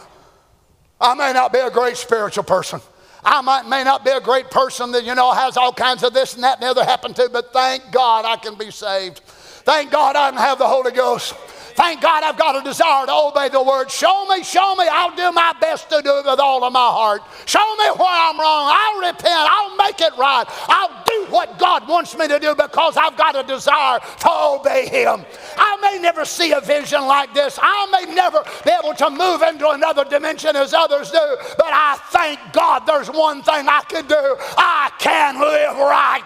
I may not be a great spiritual person. I might, may not be a great person that, you know, has all kinds of this and that and the other happen to, but thank God I can be saved. Thank God I can have the Holy Ghost. Thank God I've got a desire to obey the word. Show me, show me. I'll do my best to do it with all of my heart. Show me where I'm wrong. I'll repent. I'll make it right. I'll do what God wants me to do because I've got a desire to obey Him. I may never see a vision like this. I may never be able to move into another dimension as others do, but I thank God there's one thing I can do. I can live right.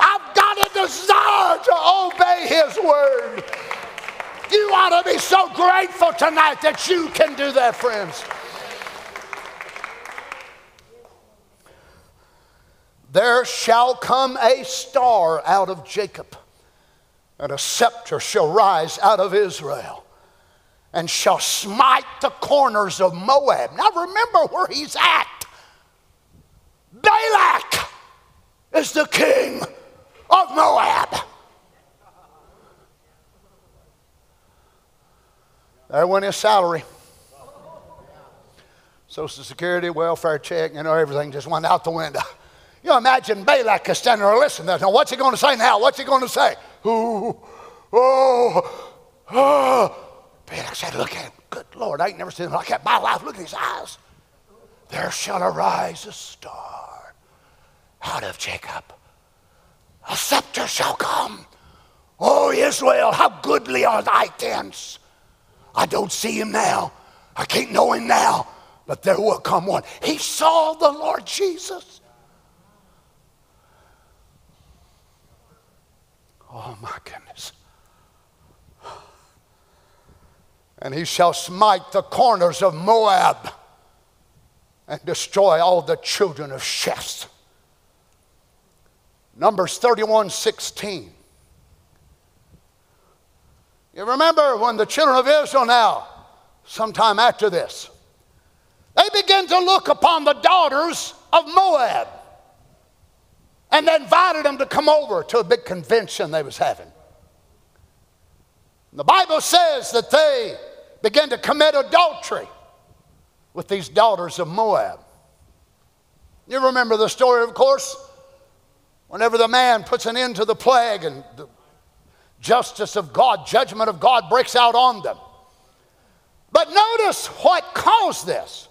I've got a desire to obey His word. You ought to be so grateful tonight that you can do that, friends. There shall come a star out of Jacob, and a scepter shall rise out of Israel, and shall smite the corners of Moab. Now remember where he's at. Balak is the king of Moab. There went his salary. Social Security, welfare check, you know, everything just went out the window. You imagine Balak is standing there listening. Now, what's he going to say now? What's he going to say? Ooh, oh, oh. Balak said, Look at him. Good Lord, I ain't never seen him like that in my life. Look at his eyes. There shall arise a star out of Jacob. A scepter shall come. Oh, Israel, how goodly are thy tents. I don't see him now. I can't know him now, but there will come one. He saw the Lord Jesus. Oh my goodness. And he shall smite the corners of Moab and destroy all the children of Sheth. Numbers 31 16. You remember when the children of Israel now, sometime after this, they began to look upon the daughters of Moab. And they invited them to come over to a big convention they was having. The Bible says that they began to commit adultery with these daughters of Moab. You remember the story, of course, whenever the man puts an end to the plague and the justice of God, judgment of God breaks out on them. But notice what caused this.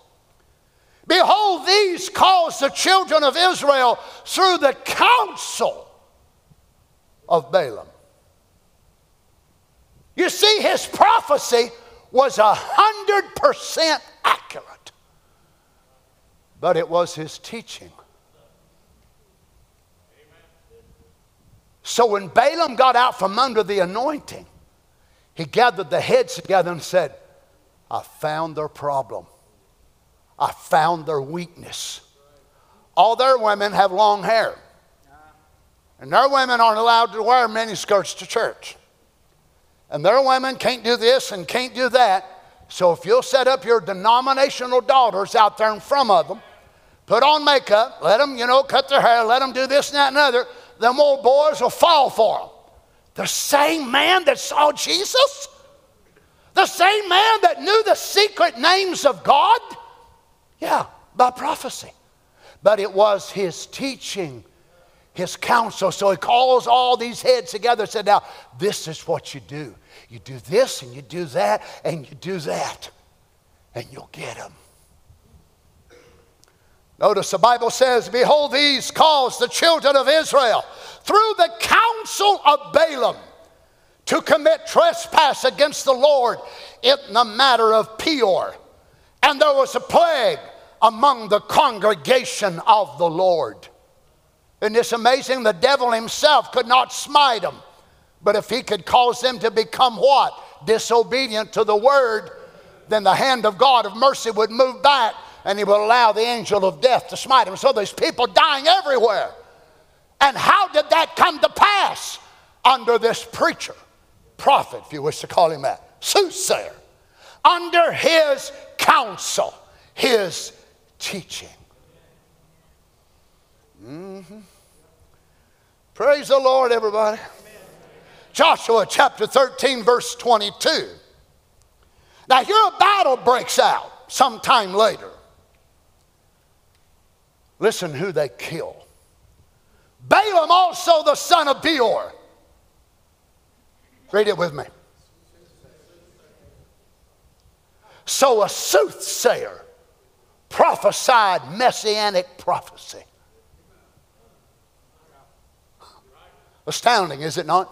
Behold, these caused the children of Israel through the counsel of Balaam. You see, his prophecy was a hundred percent accurate, but it was his teaching So when Balaam got out from under the anointing, he gathered the heads together and said, I found their problem. I found their weakness. All their women have long hair. And their women aren't allowed to wear mini skirts to church. And their women can't do this and can't do that. So if you'll set up your denominational daughters out there in front of them, put on makeup, let them, you know, cut their hair, let them do this and that and other, them old boys will fall for them. The same man that saw Jesus? The same man that knew the secret names of God? Yeah, by prophecy. But it was his teaching, his counsel. So he calls all these heads together and said, Now, this is what you do. You do this and you do that and you do that, and you'll get them. Notice the Bible says, Behold, these caused the children of Israel through the counsel of Balaam to commit trespass against the Lord in the matter of Peor. And there was a plague among the congregation of the Lord. Isn't this amazing? The devil himself could not smite them. But if he could cause them to become what? Disobedient to the word, then the hand of God of mercy would move back and he will allow the angel of death to smite him. So there's people dying everywhere. And how did that come to pass? Under this preacher, prophet, if you wish to call him that, soothsayer, under his counsel, his teaching. Mm-hmm. Praise the Lord, everybody. Joshua chapter 13, verse 22. Now, here a battle breaks out sometime later. Listen who they kill. Balaam, also the son of Beor. Read it with me. So a soothsayer prophesied messianic prophecy. Astounding, is it not?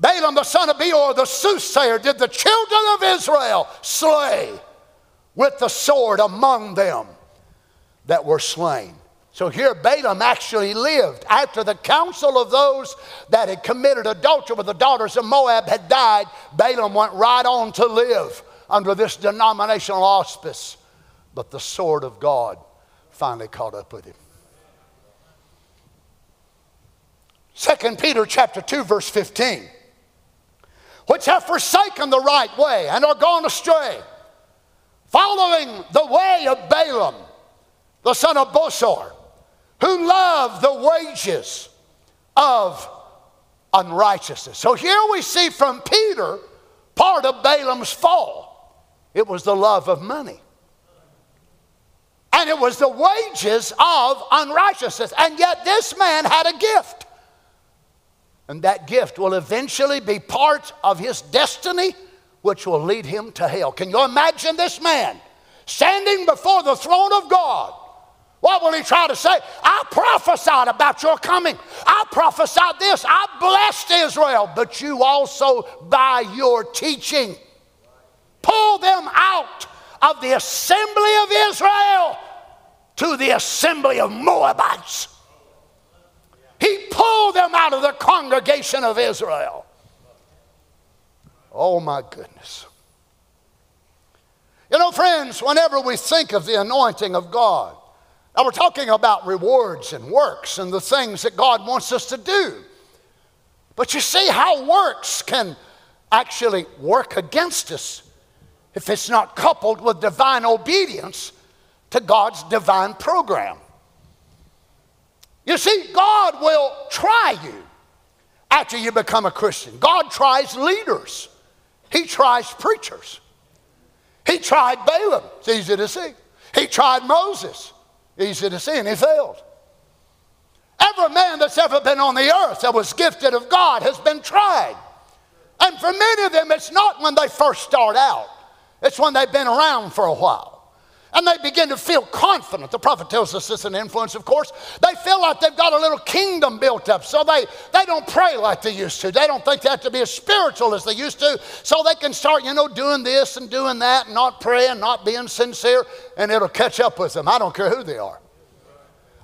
Balaam the son of Beor, the soothsayer, did the children of Israel slay with the sword among them that were slain. So here Balaam actually lived after the counsel of those that had committed adultery with the daughters of Moab had died. Balaam went right on to live under this denominational auspice. But the sword of God finally caught up with him. 2 Peter chapter 2 verse 15 which have forsaken the right way and are gone astray, following the way of Balaam, the son of Bosor, who loved the wages of unrighteousness. So here we see from Peter part of Balaam's fall. It was the love of money. And it was the wages of unrighteousness. And yet this man had a gift. And that gift will eventually be part of his destiny, which will lead him to hell. Can you imagine this man standing before the throne of God? What will he try to say? I prophesied about your coming. I prophesied this. I blessed Israel, but you also, by your teaching, pull them out of the assembly of Israel to the assembly of Moabites. He pulled them out of the congregation of Israel. Oh my goodness. You know, friends, whenever we think of the anointing of God, now we're talking about rewards and works and the things that God wants us to do. But you see how works can actually work against us if it's not coupled with divine obedience to God's divine program. You see, God will try you after you become a Christian. God tries leaders, He tries preachers. He tried Balaam, it's easy to see. He tried Moses, easy to see, and he failed. Every man that's ever been on the earth that was gifted of God has been tried. And for many of them, it's not when they first start out, it's when they've been around for a while. And they begin to feel confident. The prophet tells us this an influence, of course. They feel like they've got a little kingdom built up. So they, they don't pray like they used to. They don't think they have to be as spiritual as they used to. So they can start, you know, doing this and doing that and not praying, not being sincere, and it'll catch up with them. I don't care who they are.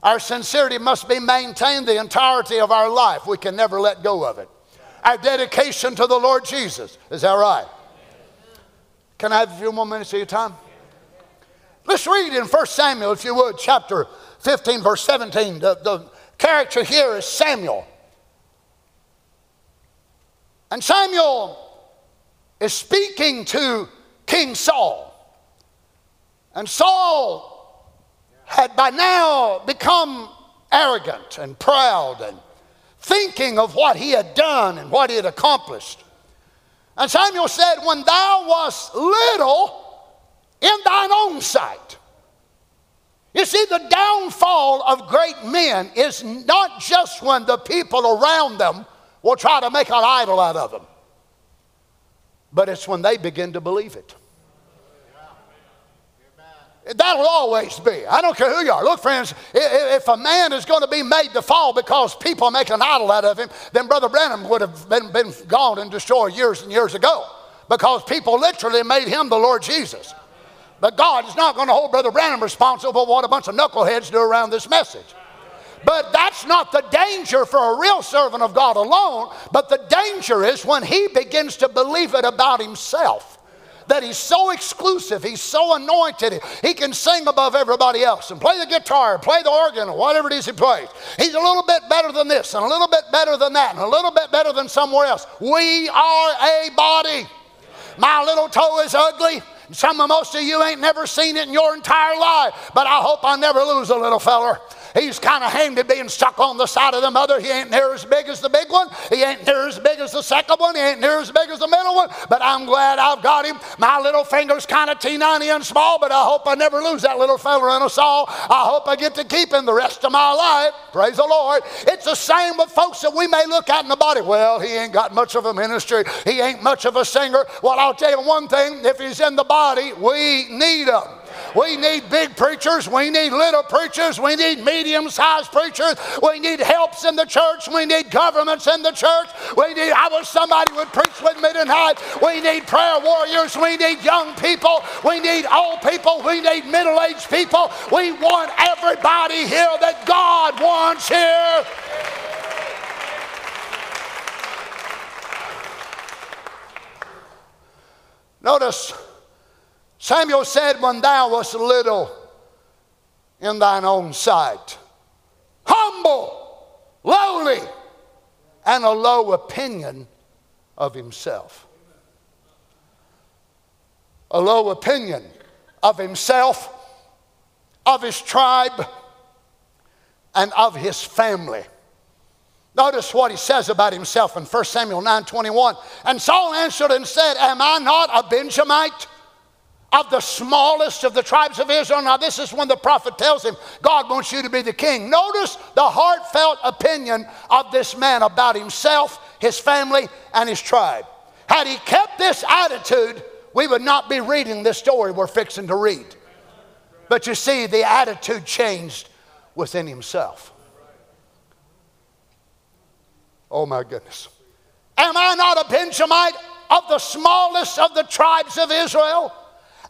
Our sincerity must be maintained the entirety of our life. We can never let go of it. Our dedication to the Lord Jesus. Is that right? Can I have a few more minutes of your time? Let's read in 1 Samuel, if you would, chapter 15, verse 17. The, the character here is Samuel. And Samuel is speaking to King Saul. And Saul had by now become arrogant and proud and thinking of what he had done and what he had accomplished. And Samuel said, When thou wast little, in thine own sight. You see, the downfall of great men is not just when the people around them will try to make an idol out of them, but it's when they begin to believe it. That'll always be. I don't care who you are. Look, friends, if a man is going to be made to fall because people make an idol out of him, then Brother Branham would have been, been gone and destroyed years and years ago because people literally made him the Lord Jesus. But God is not going to hold Brother Branham responsible for what a bunch of knuckleheads do around this message. But that's not the danger for a real servant of God alone, but the danger is when he begins to believe it about himself that he's so exclusive, he's so anointed, he can sing above everybody else and play the guitar, play the organ, or whatever it is he plays. He's a little bit better than this, and a little bit better than that, and a little bit better than somewhere else. We are a body. My little toe is ugly. Some of most of you ain't never seen it in your entire life, but I hope I never lose a little feller. He's kind of handy being stuck on the side of the mother. He ain't near as big as the big one. He ain't near as big as the second one. He ain't near as big as the middle one. But I'm glad I've got him. My little finger's kind of teeny and small, but I hope I never lose that little fella in a saw. I hope I get to keep him the rest of my life. Praise the Lord. It's the same with folks that we may look at in the body. Well, he ain't got much of a ministry. He ain't much of a singer. Well, I'll tell you one thing. If he's in the body, we need him. We need big preachers. We need little preachers. We need medium sized preachers. We need helps in the church. We need governments in the church. We need, I wish somebody would preach with me tonight. We need prayer warriors. We need young people. We need old people. We need middle aged people. We want everybody here that God wants here. Notice Samuel said, When thou wast little in thine own sight, humble, lowly, and a low opinion of himself. A low opinion of himself, of his tribe, and of his family. Notice what he says about himself in 1 Samuel 9 21. And Saul answered and said, Am I not a Benjamite? Of the smallest of the tribes of Israel. Now, this is when the prophet tells him, God wants you to be the king. Notice the heartfelt opinion of this man about himself, his family, and his tribe. Had he kept this attitude, we would not be reading this story we're fixing to read. But you see, the attitude changed within himself. Oh my goodness. Am I not a Benjamite of the smallest of the tribes of Israel?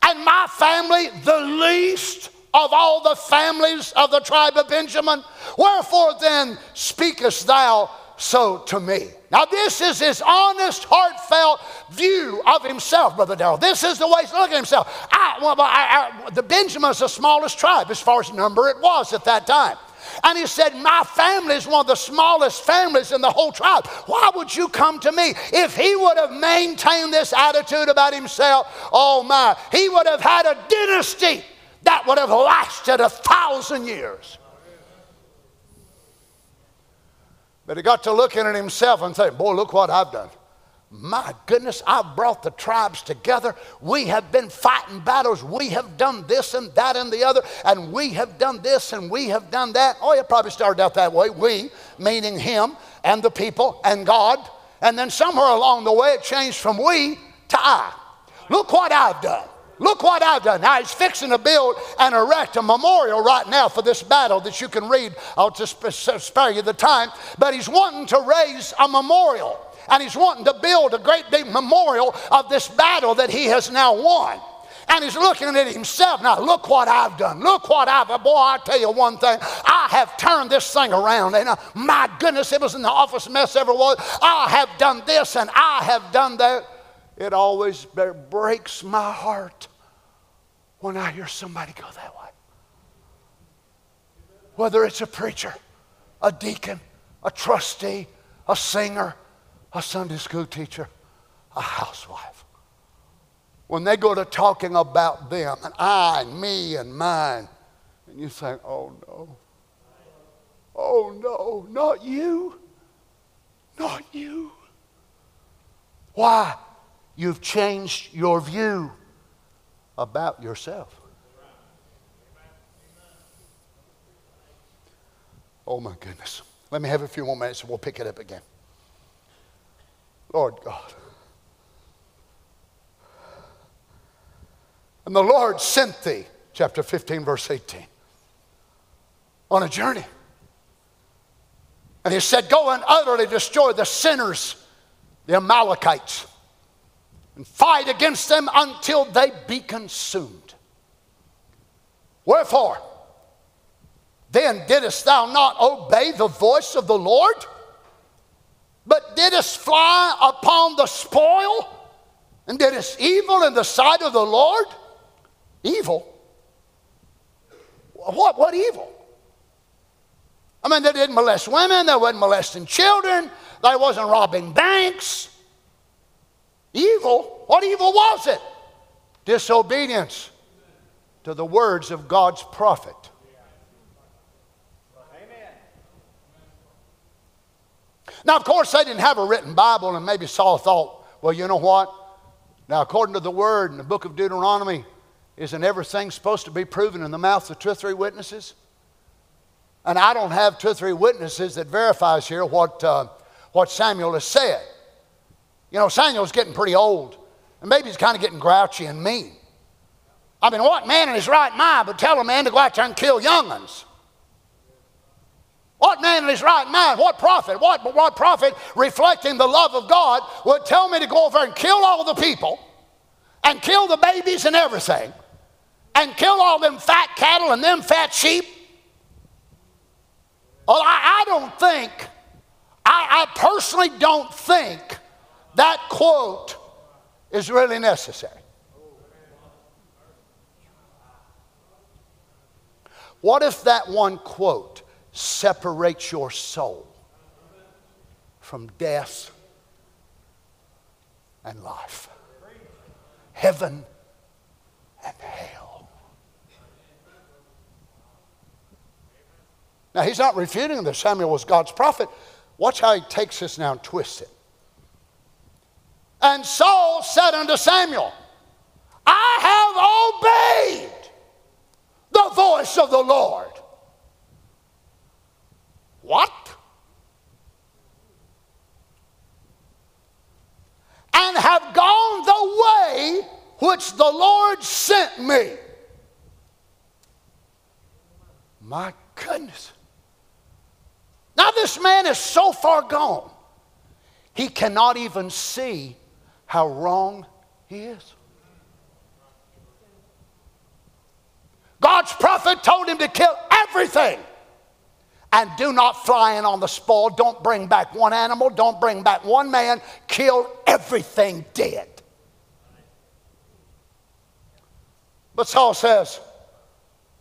And my family the least of all the families of the tribe of Benjamin? Wherefore then speakest thou so to me? Now, this is his honest, heartfelt view of himself, Brother Darrell. This is the way he's looking at himself. I, well, I, I, the the smallest tribe as far as number it was at that time. And he said, My family is one of the smallest families in the whole tribe. Why would you come to me? If he would have maintained this attitude about himself, oh my, he would have had a dynasty that would have lasted a thousand years. But he got to looking at himself and saying, Boy, look what I've done. My goodness, I've brought the tribes together. We have been fighting battles. We have done this and that and the other, and we have done this and we have done that. Oh, it probably started out that way. We, meaning him and the people and God. And then somewhere along the way, it changed from we to I. Look what I've done. Look what I've done. Now, he's fixing to build and erect a memorial right now for this battle that you can read. I'll just spare you the time. But he's wanting to raise a memorial and he's wanting to build a great big memorial of this battle that he has now won. And he's looking at himself. Now, look what I've done. Look what I've done. Boy, I tell you one thing. I have turned this thing around. And uh, my goodness, it was in the office mess ever was. I have done this and I have done that. It always breaks my heart when I hear somebody go that way. Whether it's a preacher, a deacon, a trustee, a singer, a Sunday school teacher, a housewife. When they go to talking about them and I and me and mine, and you think, oh no, oh no, not you, not you. Why? You've changed your view about yourself. Oh my goodness. Let me have a few more minutes and we'll pick it up again. Lord God. And the Lord sent thee chapter 15, verse 18. On a journey. And he said, Go and utterly destroy the sinners, the Amalekites, and fight against them until they be consumed. Wherefore, then didst thou not obey the voice of the Lord, but didst fly upon the spoil, and didst evil in the sight of the Lord? Evil? What, what evil? I mean, they didn't molest women, they wasn't molesting children, they wasn't robbing banks. Evil? What evil was it? Disobedience to the words of God's prophet. Now, of course, they didn't have a written Bible, and maybe Saul thought, well, you know what? Now, according to the word in the book of Deuteronomy, isn't everything supposed to be proven in the mouth of two or three witnesses? And I don't have two or three witnesses that verifies here what, uh, what Samuel has said. You know, Samuel's getting pretty old, and maybe he's kind of getting grouchy and mean. I mean, what man in his right mind would tell a man to go out there and kill young'uns? What man in his right mind, what prophet, what, what prophet reflecting the love of God would tell me to go over and kill all the people and kill the babies and everything and kill all them fat cattle and them fat sheep? Well, I, I don't think, I, I personally don't think that quote is really necessary. What if that one quote separates your soul from death and life, heaven and hell. Now, he's not refuting that Samuel was God's prophet. Watch how he takes this now and twists it. And Saul said unto Samuel, I have obeyed the voice of the Lord. What? And have gone the way which the Lord sent me. My goodness. Now, this man is so far gone, he cannot even see how wrong he is. God's prophet told him to kill everything and do not fly in on the spoil. Don't bring back one animal. Don't bring back one man. Kill everything dead. But Saul says,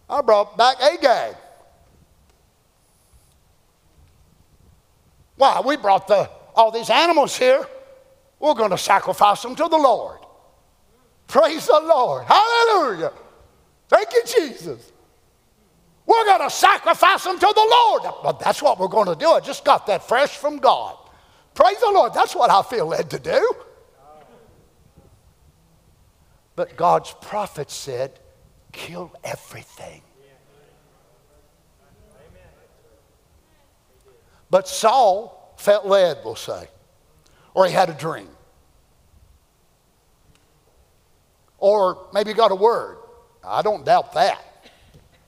I brought back Agag. Why? We brought the, all these animals here. We're going to sacrifice them to the Lord. Praise the Lord. Hallelujah. Thank you, Jesus. We're going to sacrifice them to the Lord. But that's what we're going to do. I just got that fresh from God. Praise the Lord. That's what I feel led to do. But God's prophet said, kill everything. But Saul felt led, we'll say, or he had a dream. Or maybe got a word. I don't doubt that.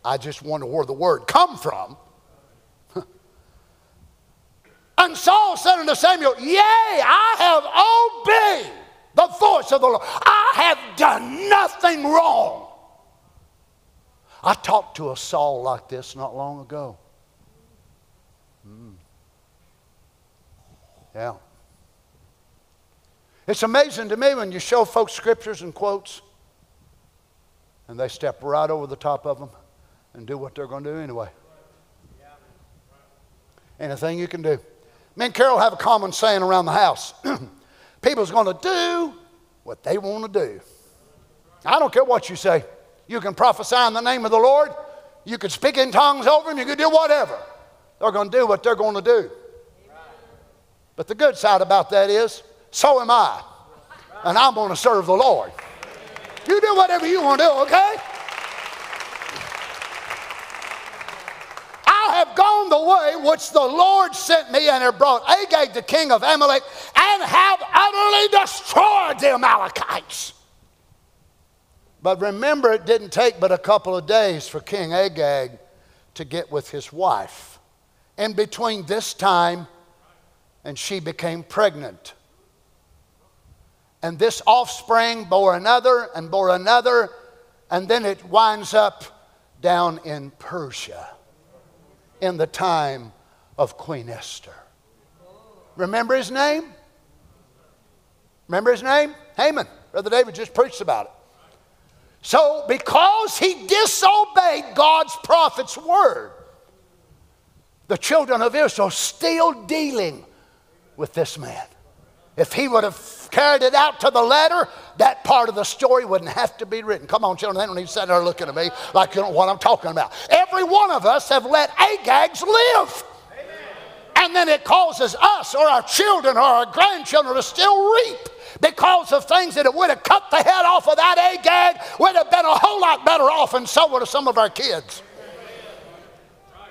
I just wonder where the word come from. and Saul said unto Samuel, Yea, I have obeyed the voice of the Lord. I have done nothing wrong. I talked to a Saul like this not long ago. Mm. Yeah. It's amazing to me when you show folks scriptures and quotes and they step right over the top of them and do what they're going to do anyway. Anything you can do. Me and Carol have a common saying around the house people's going to do what they want to do. I don't care what you say. You can prophesy in the name of the Lord, you can speak in tongues over them, you can do whatever. They're going to do what they're going to do. But the good side about that is, so am I. And I'm going to serve the Lord. You do whatever you want to do, okay? Gone the way which the Lord sent me and have brought Agag, the king of Amalek, and have utterly destroyed the Amalekites. But remember, it didn't take but a couple of days for King Agag to get with his wife. In between this time, and she became pregnant. And this offspring bore another and bore another, and then it winds up down in Persia in the time of Queen Esther. Remember his name? Remember his name? Haman. Brother David just preached about it. So, because he disobeyed God's prophet's word, the children of Israel still dealing with this man. If he would have carried it out to the letter, that part of the story wouldn't have to be written. Come on, children, they don't need to sit there looking at me like you know what I'm talking about. Every one of us have let Agags live. And then it causes us or our children or our grandchildren to still reap because of things that it would have cut the head off of that Agag, would have been a whole lot better off, and so would have some of our kids. My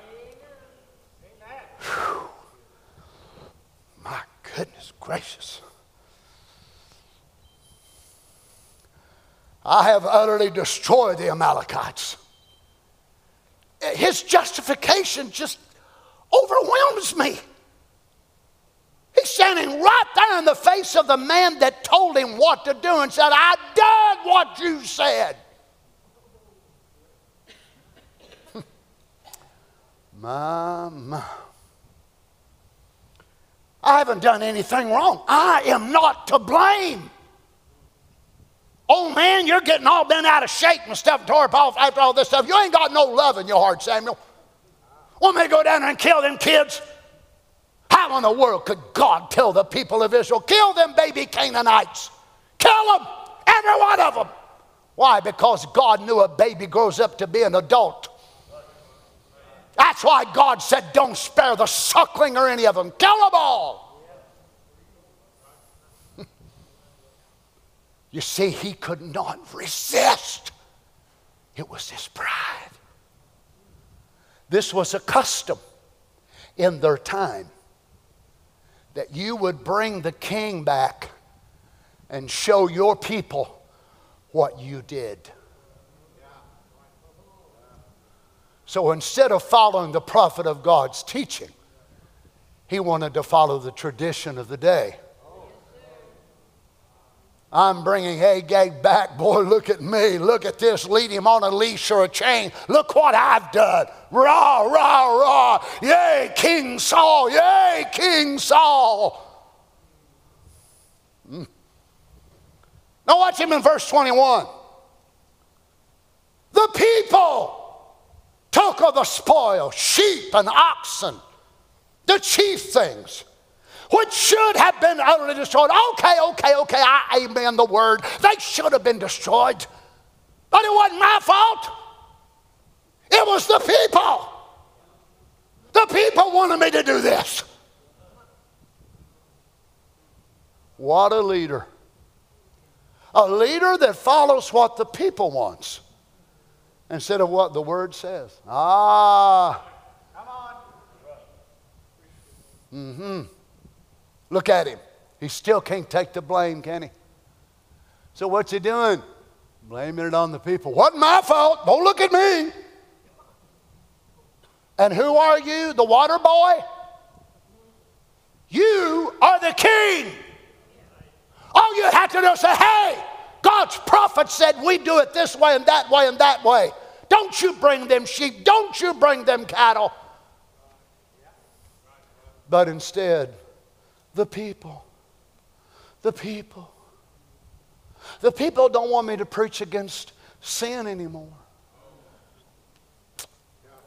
goodness gracious. I have utterly destroyed the Amalekites. His justification just overwhelms me. He's standing right there in the face of the man that told him what to do and said, I did what you said. my, my. I haven't done anything wrong. I am not to blame. Oh man, you're getting all bent out of shape and stuff, tore up off after all this stuff. You ain't got no love in your heart, Samuel. Want me to go down there and kill them kids? How in the world could God tell the people of Israel, kill them baby Canaanites? Kill them, every one of them. Why? Because God knew a baby grows up to be an adult. That's why God said, don't spare the suckling or any of them. Kill them all. you see, he could not resist. It was his pride. This was a custom in their time that you would bring the king back and show your people what you did. So instead of following the prophet of God's teaching, he wanted to follow the tradition of the day. I'm bringing Agag back. Boy, look at me. Look at this. Lead him on a leash or a chain. Look what I've done. Rah, rah, rah. Yay, King Saul. Yay, King Saul. Mm. Now, watch him in verse 21. The people took of the spoil sheep and oxen, the chief things which should have been utterly destroyed. Okay, okay, okay, I amen the word. They should have been destroyed. But it wasn't my fault. It was the people. The people wanted me to do this. What a leader. A leader that follows what the people wants instead of what the word says. Ah. Come on. Mm-hmm. Look at him. He still can't take the blame, can he? So what's he doing? Blaming it on the people. Wasn't my fault. Don't look at me. And who are you? The water boy? You are the king. All you have to do is say, hey, God's prophet said we do it this way and that way and that way. Don't you bring them sheep. Don't you bring them cattle. But instead, the people. The people. The people don't want me to preach against sin anymore.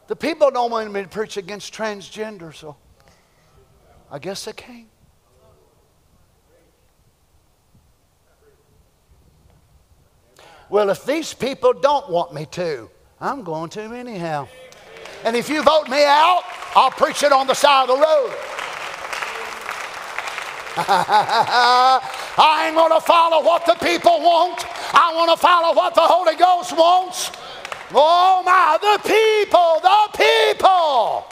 The people don't want me to preach against transgender, so I guess I can't. Well, if these people don't want me to, I'm going to anyhow. And if you vote me out, I'll preach it on the side of the road. I ain't going to follow what the people want. I want to follow what the Holy Ghost wants. Oh my, the people, the people.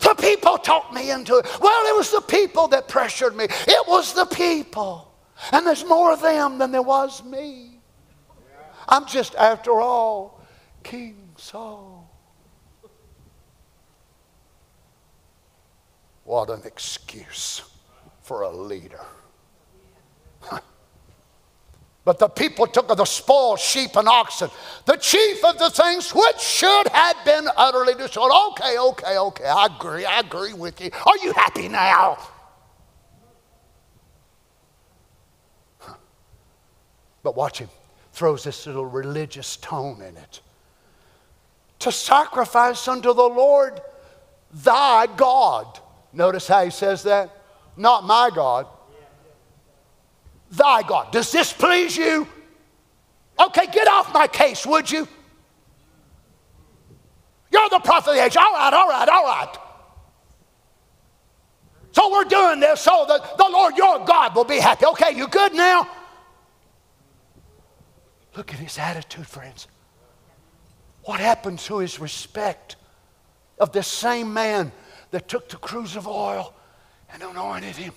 The people talked me into it. Well, it was the people that pressured me. It was the people. And there's more of them than there was me. I'm just, after all, King Saul. What an excuse for a leader. But the people took of the spoil, sheep and oxen, the chief of the things which should have been utterly destroyed. Okay, okay, okay, I agree, I agree with you. Are you happy now? But watch him, throws this little religious tone in it. To sacrifice unto the Lord thy God. Notice how he says that? Not my God, thy God. Does this please you? Okay, get off my case, would you? You're the prophet of the age. All right, all right, all right. So we're doing this so that the Lord your God will be happy. Okay, you good now? Look at his attitude, friends. What happened to his respect of this same man that took the cruse of oil and anointed him?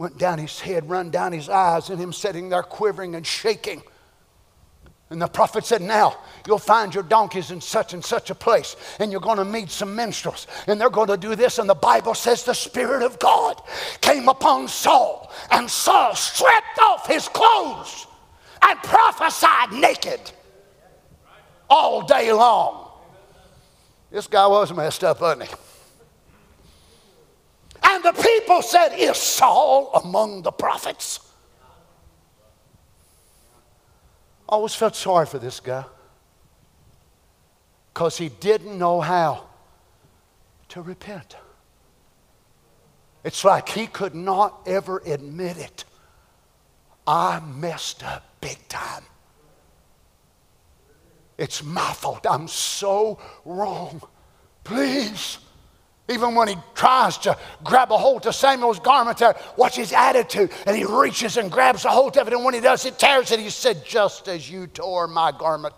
went down his head, run down his eyes, and him sitting there quivering and shaking. And the prophet said, Now you'll find your donkeys in such and such a place, and you're going to meet some minstrels, and they're going to do this. And the Bible says the Spirit of God came upon Saul, and Saul stripped off his clothes and prophesied naked all day long. This guy was messed up, wasn't he? And the people said, Is Saul among the prophets? Always felt sorry for this guy because he didn't know how to repent. It's like he could not ever admit it. I messed up big time. It's my fault. I'm so wrong. Please even when he tries to grab a hold of Samuel's garment there, watch his attitude. And he reaches and grabs a hold of it. And when he does, it tears it. He said, Just as you tore my garment,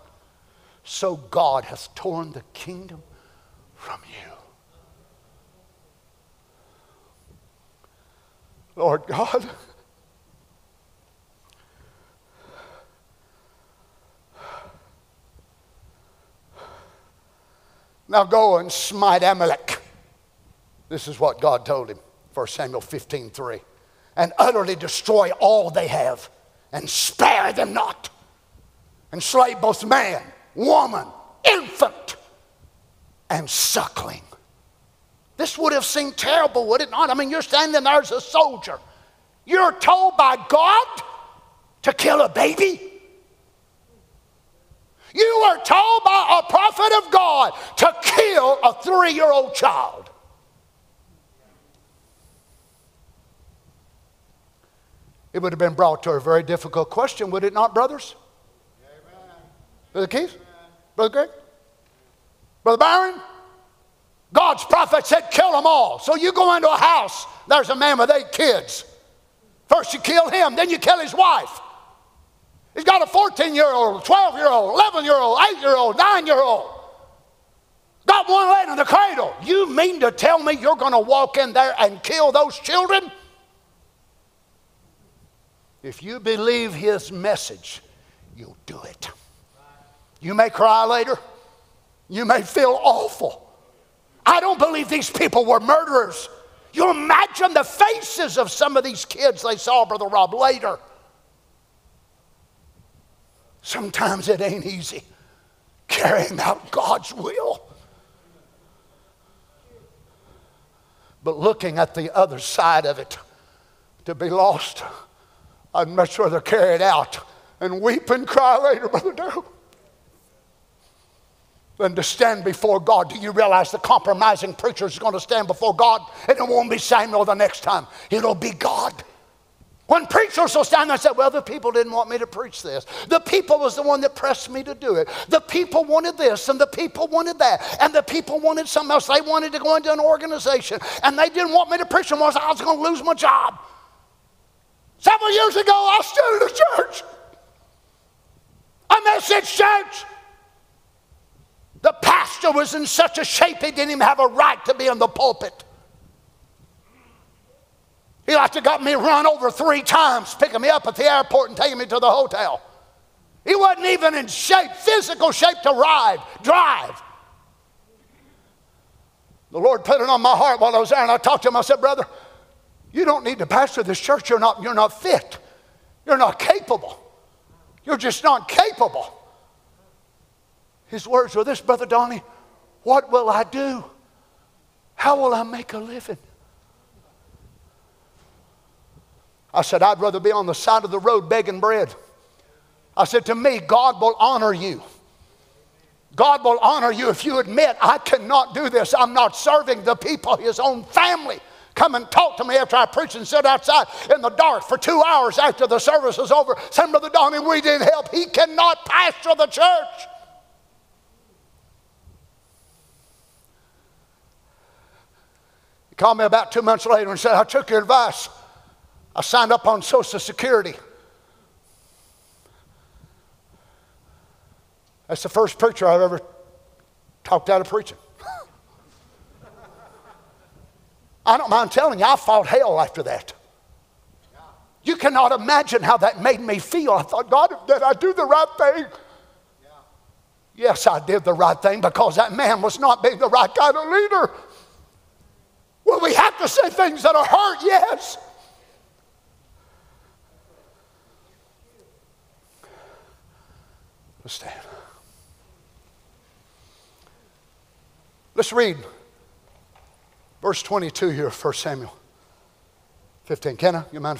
so God hath torn the kingdom from you. Lord God, now go and smite Amalek. This is what God told him, 1 Samuel 15 3. And utterly destroy all they have, and spare them not, and slay both man, woman, infant, and suckling. This would have seemed terrible, would it not? I mean, you're standing there as a soldier. You're told by God to kill a baby. You were told by a prophet of God to kill a three year old child. it would have been brought to a very difficult question, would it not, brothers? Amen. Brother Keith? Amen. Brother Greg? Brother Byron? God's prophet said, kill them all. So you go into a house, there's a man with eight kids. First you kill him, then you kill his wife. He's got a 14 year old, 12 year old, 11 year old, 8 year old, 9 year old. Got one laying in the cradle. You mean to tell me you're going to walk in there and kill those children? If you believe his message, you'll do it. You may cry later. You may feel awful. I don't believe these people were murderers. You imagine the faces of some of these kids they saw Brother Rob later. Sometimes it ain't easy carrying out God's will. But looking at the other side of it, to be lost I'd much rather carry it out and weep and cry later, Brother Darrell, than to stand before God. Do you realize the compromising preacher is going to stand before God and it won't be Samuel the next time? It'll be God. When preachers will stand there and say, Well, the people didn't want me to preach this. The people was the one that pressed me to do it. The people wanted this and the people wanted that. And the people wanted something else. They wanted to go into an organization and they didn't want me to preach them. I was going to lose my job. Several years ago, I stood in a church, a message church. The pastor was in such a shape he didn't even have a right to be in the pulpit. He to got me run over three times, picking me up at the airport and taking me to the hotel. He wasn't even in shape, physical shape to ride, drive. The Lord put it on my heart while I was there, and I talked to him. I said, Brother, you don't need to pastor this church. You're not, you're not fit. You're not capable. You're just not capable. His words were this, Brother Donny, what will I do? How will I make a living? I said, I'd rather be on the side of the road begging bread. I said, To me, God will honor you. God will honor you if you admit, I cannot do this. I'm not serving the people, his own family. Come and talk to me after I preach and sit outside in the dark for two hours after the service is over. Say, Brother Donny, we didn't help. He cannot pastor the church. He called me about two months later and said, I took your advice. I signed up on Social Security. That's the first preacher I've ever talked out of preaching. I don't mind telling you, I fought hell after that. You cannot imagine how that made me feel. I thought, God, did I do the right thing? Yes, I did the right thing because that man was not being the right kind of leader. Well, we have to say things that are hurt, yes. Let's stand. Let's read verse 22 here, 1 Samuel 15. Kenna, you mind?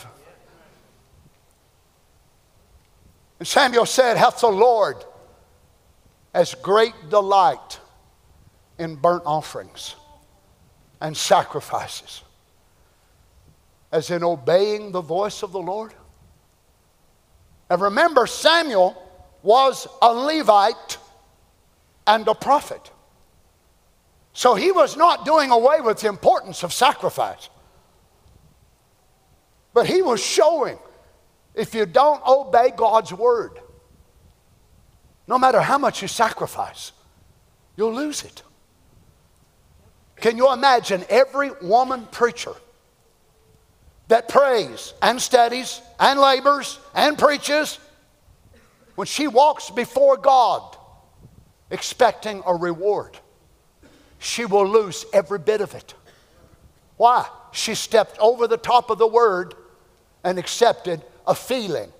And Samuel said, Hath the Lord as great delight in burnt offerings and sacrifices as in obeying the voice of the Lord? And remember, Samuel was a Levite and a prophet. So he was not doing away with the importance of sacrifice. But he was showing if you don't obey God's word, no matter how much you sacrifice, you'll lose it. Can you imagine every woman preacher that prays and studies and labors and preaches when she walks before God expecting a reward, she will lose every bit of it. Why? She stepped over the top of the word and accepted a feeling.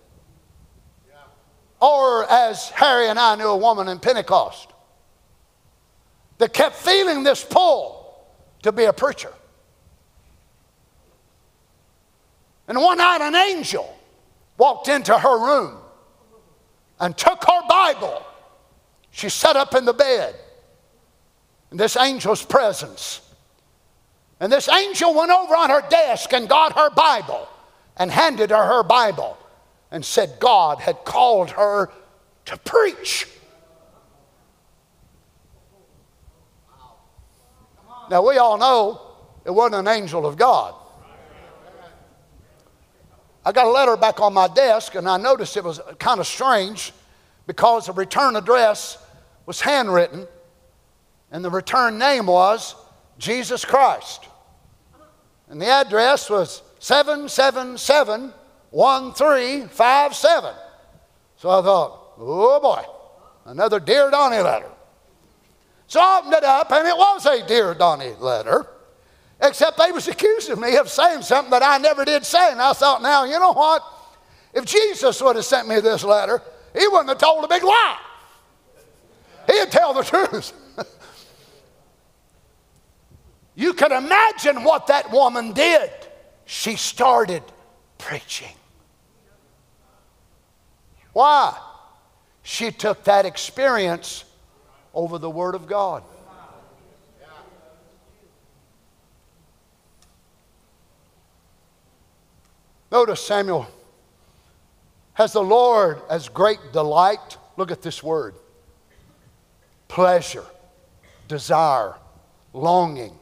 Or, as Harry and I knew a woman in Pentecost that kept feeling this pull to be a preacher. And one night, an angel walked into her room and took her Bible. She sat up in the bed in this angel's presence. And this angel went over on her desk and got her Bible and handed her her Bible and said God had called her to preach. Now, we all know it wasn't an angel of God. I got a letter back on my desk, and I noticed it was kind of strange because the return address was handwritten, and the return name was Jesus Christ. And the address was 777 1357. So I thought, oh boy, another Dear Donny letter. So I opened it up, and it was a Dear Donny letter. Except they was accusing me of saying something that I never did say. And I thought, now, you know what? If Jesus would have sent me this letter, he wouldn't have told a big lie. He'd tell the truth. you can imagine what that woman did. She started preaching. Why? She took that experience over the Word of God. Notice Samuel has the Lord as great delight. Look at this word pleasure, desire, longing,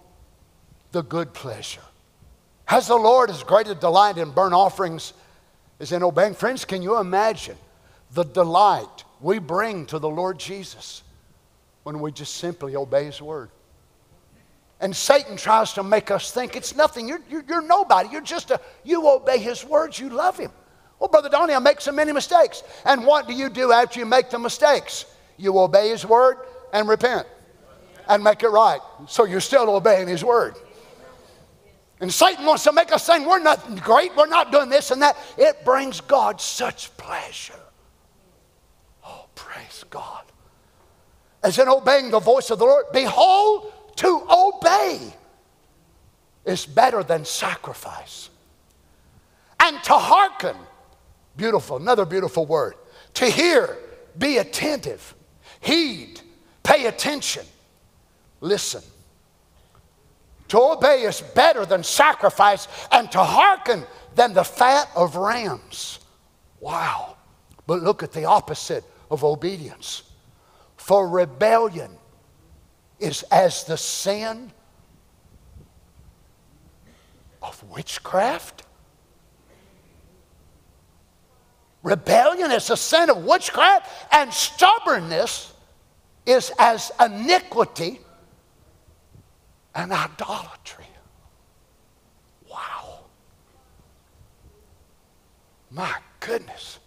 the good pleasure. Has the Lord as great a delight in burnt offerings as in obeying? Friends, can you imagine the delight we bring to the Lord Jesus when we just simply obey His word? And Satan tries to make us think it's nothing. You're, you're, you're, nobody. You're just a, you obey his words. You love him. Well, Brother Donny, I make so many mistakes. And what do you do after you make the mistakes? You obey His word and repent and make it right. So you're still obeying His word. And Satan wants to make us think we're nothing great, we're not doing this and that. It brings God such pleasure. Oh, praise God. As in obeying the voice of the Lord, behold, to obey is better than sacrifice. And to hearken Beautiful, another beautiful word. To hear, be attentive, heed, pay attention, listen. To obey is better than sacrifice, and to hearken than the fat of rams. Wow. But look at the opposite of obedience. For rebellion is as the sin of witchcraft Rebellion is a sin of witchcraft, and stubbornness is as iniquity and idolatry. Wow. My goodness.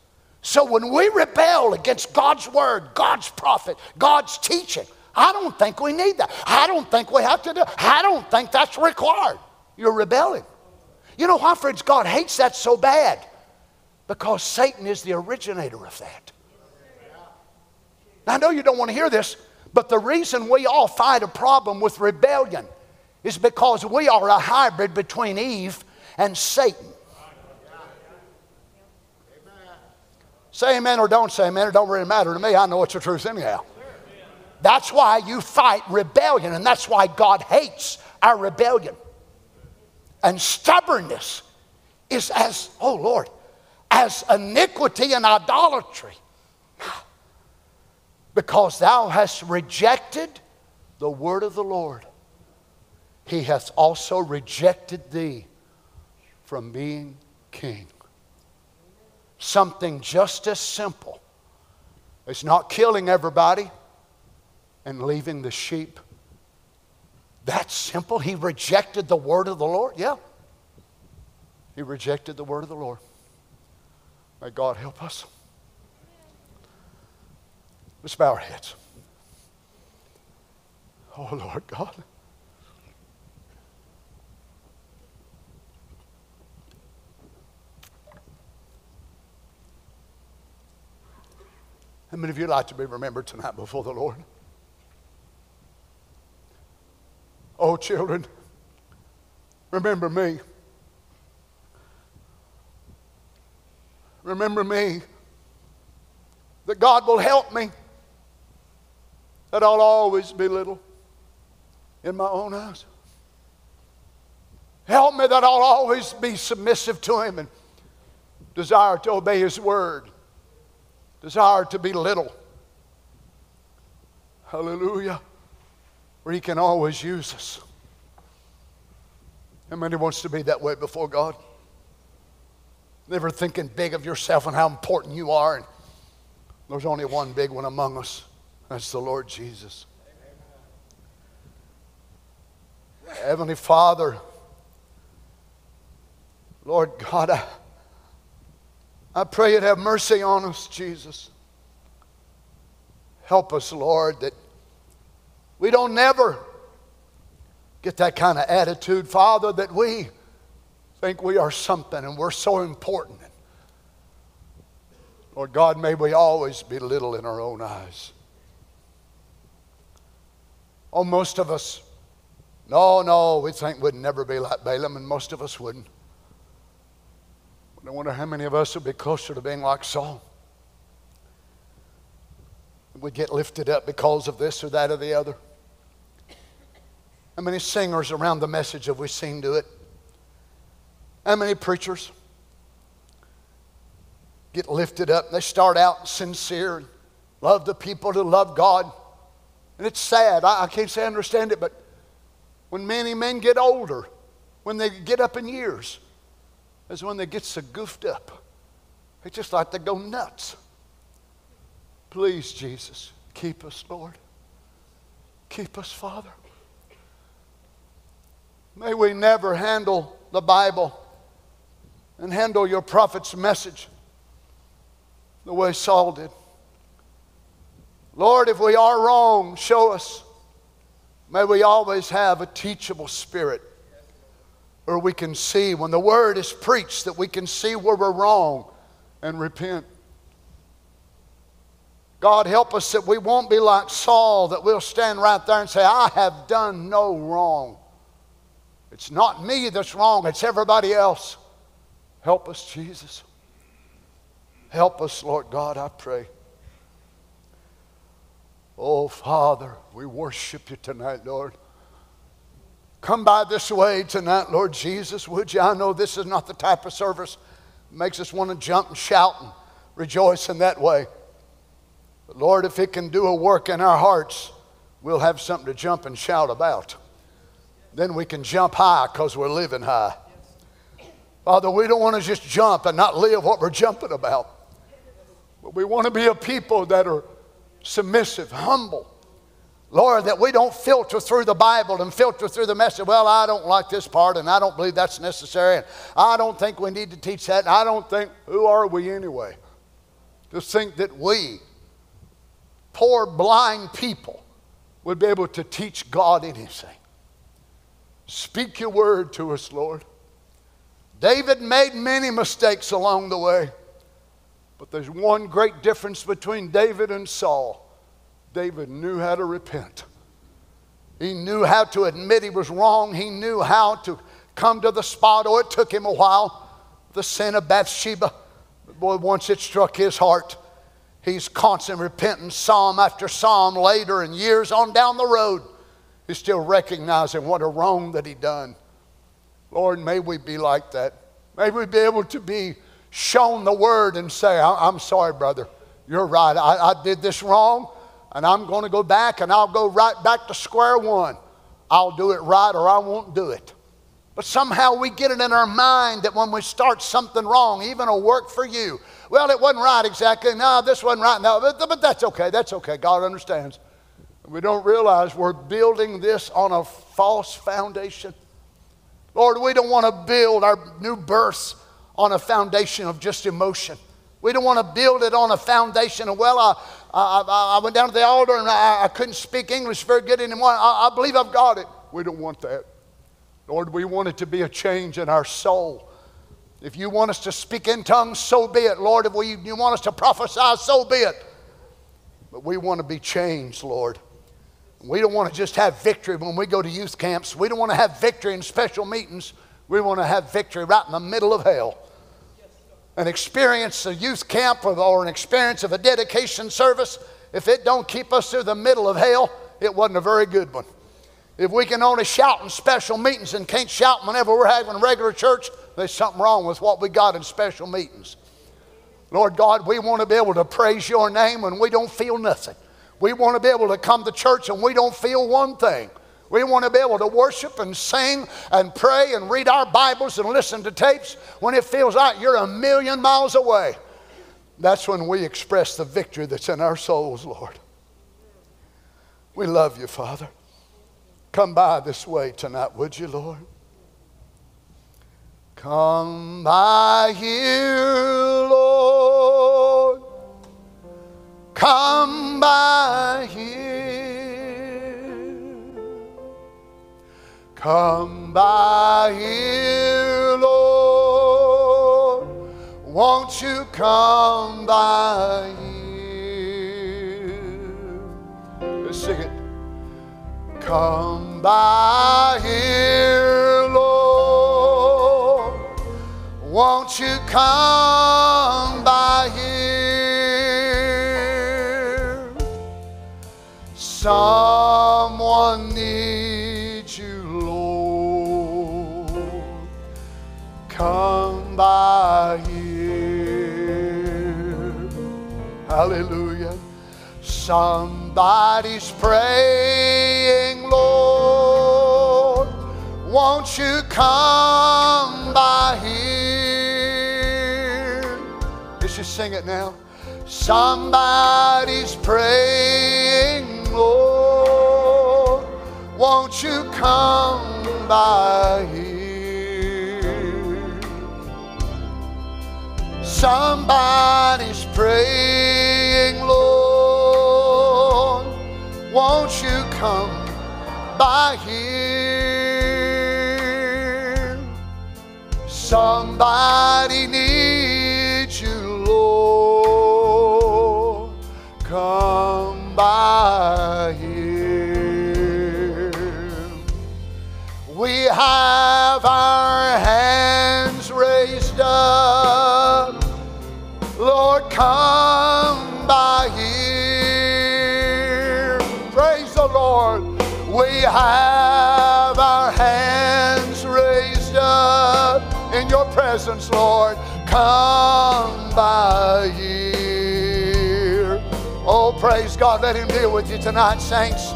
So when we rebel against God's word, God's prophet, God's teaching, I don't think we need that. I don't think we have to do I don't think that's required. You're rebelling. You know why, friends? God hates that so bad. Because Satan is the originator of that. Now, I know you don't want to hear this, but the reason we all fight a problem with rebellion is because we are a hybrid between Eve and Satan. Say amen or don't say amen, it don't really matter to me. I know it's the truth anyhow. That's why you fight rebellion, and that's why God hates our rebellion. And stubbornness is as, oh Lord, as iniquity and idolatry. Because thou hast rejected the word of the Lord, he hath also rejected thee from being king. Something just as simple as not killing everybody and leaving the sheep. That simple. He rejected the word of the Lord. Yeah. He rejected the word of the Lord. May God help us. Let's bow our heads. Oh, Lord God. How many of you like to be remembered tonight before the Lord? Oh, children, remember me. remember me, that God will help me, that I'll always be little in my own eyes. Help me that I'll always be submissive to Him and desire to obey His word, desire to be little. Hallelujah. Where He can always use us. How many wants to be that way before God? Never thinking big of yourself and how important you are. And there's only one big one among us. That's the Lord Jesus. Amen. Heavenly Father, Lord God, I, I pray you'd have mercy on us, Jesus. Help us, Lord, that we don't never get that kind of attitude, Father, that we think we are something and we're so important. Lord God, may we always be little in our own eyes. Oh, most of us, no, no, we think we'd never be like Balaam, and most of us wouldn't. I wonder how many of us would be closer to being like Saul. We'd get lifted up because of this or that or the other. How many singers around the message have we seen do it? How many preachers get lifted up? They start out sincere, and love the people to love God. And it's sad. I, I can't say I understand it, but when many men get older, when they get up in years, is when they get so goofed up. It's just like they go nuts. Please, Jesus, keep us, Lord. Keep us, Father. May we never handle the Bible and handle your prophet's message the way Saul did. Lord, if we are wrong, show us. May we always have a teachable spirit where we can see when the word is preached that we can see where we're wrong and repent. God, help us that we won't be like Saul, that we'll stand right there and say, I have done no wrong. It's not me that's wrong, it's everybody else. Help us, Jesus. Help us, Lord God, I pray. Oh, Father, we worship you tonight, Lord. Come by this way tonight, Lord Jesus, would you? I know this is not the type of service that makes us want to jump and shout and rejoice in that way. But Lord, if it can do a work in our hearts, we'll have something to jump and shout about. Then we can jump high because we're living high. Father, we don't want to just jump and not live what we're jumping about. But we want to be a people that are submissive, humble. Lord, that we don't filter through the Bible and filter through the message. Well, I don't like this part and I don't believe that's necessary and I don't think we need to teach that and I don't think, who are we anyway? To think that we, poor blind people, would be able to teach God anything. Speak your word to us, Lord. David made many mistakes along the way, but there's one great difference between David and Saul. David knew how to repent. He knew how to admit he was wrong. He knew how to come to the spot, or oh, it took him a while. The sin of Bathsheba, boy, once it struck his heart, he's constant repenting psalm after psalm later and years on down the road. He's still recognizing what a wrong that he done. Lord, may we be like that. May we be able to be shown the word and say, I'm sorry, brother. You're right. I, I did this wrong and I'm going to go back and I'll go right back to square one. I'll do it right or I won't do it. But somehow we get it in our mind that when we start something wrong, even a work for you, well, it wasn't right exactly. No, this wasn't right. No, but, but that's okay. That's okay. God understands. We don't realize we're building this on a false foundation. Lord, we don't want to build our new births on a foundation of just emotion. We don't want to build it on a foundation of, well, I, I, I went down to the altar and I, I couldn't speak English very good anymore. I, I believe I've got it. We don't want that. Lord, we want it to be a change in our soul. If you want us to speak in tongues, so be it. Lord, if we, you want us to prophesy, so be it. But we want to be changed, Lord. We don't want to just have victory when we go to youth camps. We don't want to have victory in special meetings. We want to have victory right in the middle of hell an experience, a youth camp, or an experience of a dedication service, if it don't keep us through the middle of hell, it wasn't a very good one. If we can only shout in special meetings and can't shout whenever we're having regular church, there's something wrong with what we got in special meetings. Lord God, we want to be able to praise your name when we don't feel nothing. We want to be able to come to church and we don't feel one thing. We want to be able to worship and sing and pray and read our Bibles and listen to tapes when it feels like you're a million miles away. That's when we express the victory that's in our souls, Lord. We love you, Father. Come by this way tonight, would you, Lord? Come by here, Lord. Come by here. Come by here, Lord. Won't you come by here? Let's sing it. Come by here, Lord. Won't you come by here? Someone needs you, Lord. come by here. Hallelujah. Somebody's praying, Lord, won't you come by here? Let's just sing it now. Somebody's praying, Lord, won't you come by here? Somebody's praying, Lord, won't you come by here? Somebody needs you, Lord. Come by have our hands raised up. Lord, come by here. Praise the Lord. We have our hands raised up in your presence, Lord. Come by here. Oh, praise God. Let Him deal with you tonight, saints.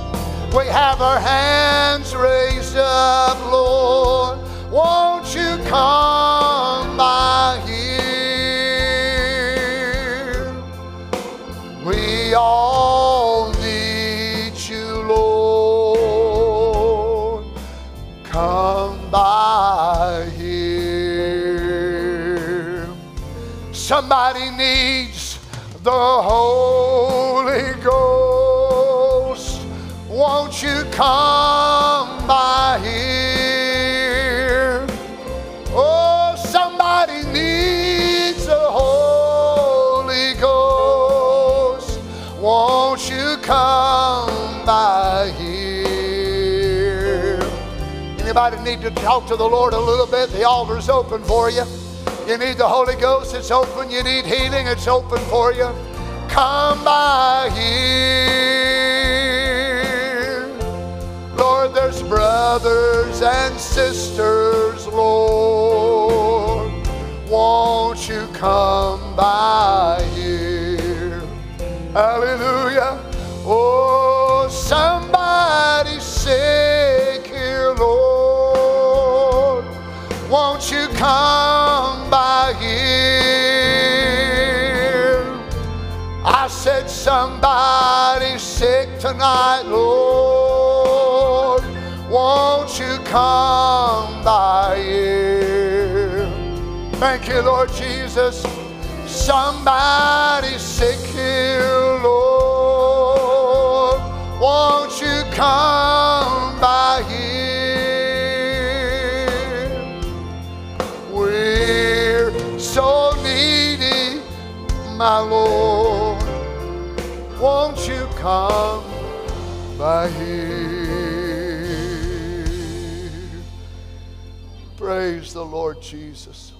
We have our hands raised up, Lord. Won't you come by here? We all need you, Lord. Come by here. Somebody needs the Holy Won't you come by here? Oh, somebody needs the Holy Ghost. Won't you come by here? Anybody need to talk to the Lord a little bit? The altar's open for you. You need the Holy Ghost, it's open. You need healing, it's open for you. Come by here. Lord, there's brothers and sisters, Lord. Won't you come by here? Hallelujah. Oh, somebody sick here, Lord. Won't you come by here? I said, somebody sick tonight, Lord. Won't you come by here? Thank you, Lord Jesus. Somebody sick here, Lord. Won't you come by here? We're so needy, my Lord. Won't you come by here? Praise the Lord Jesus.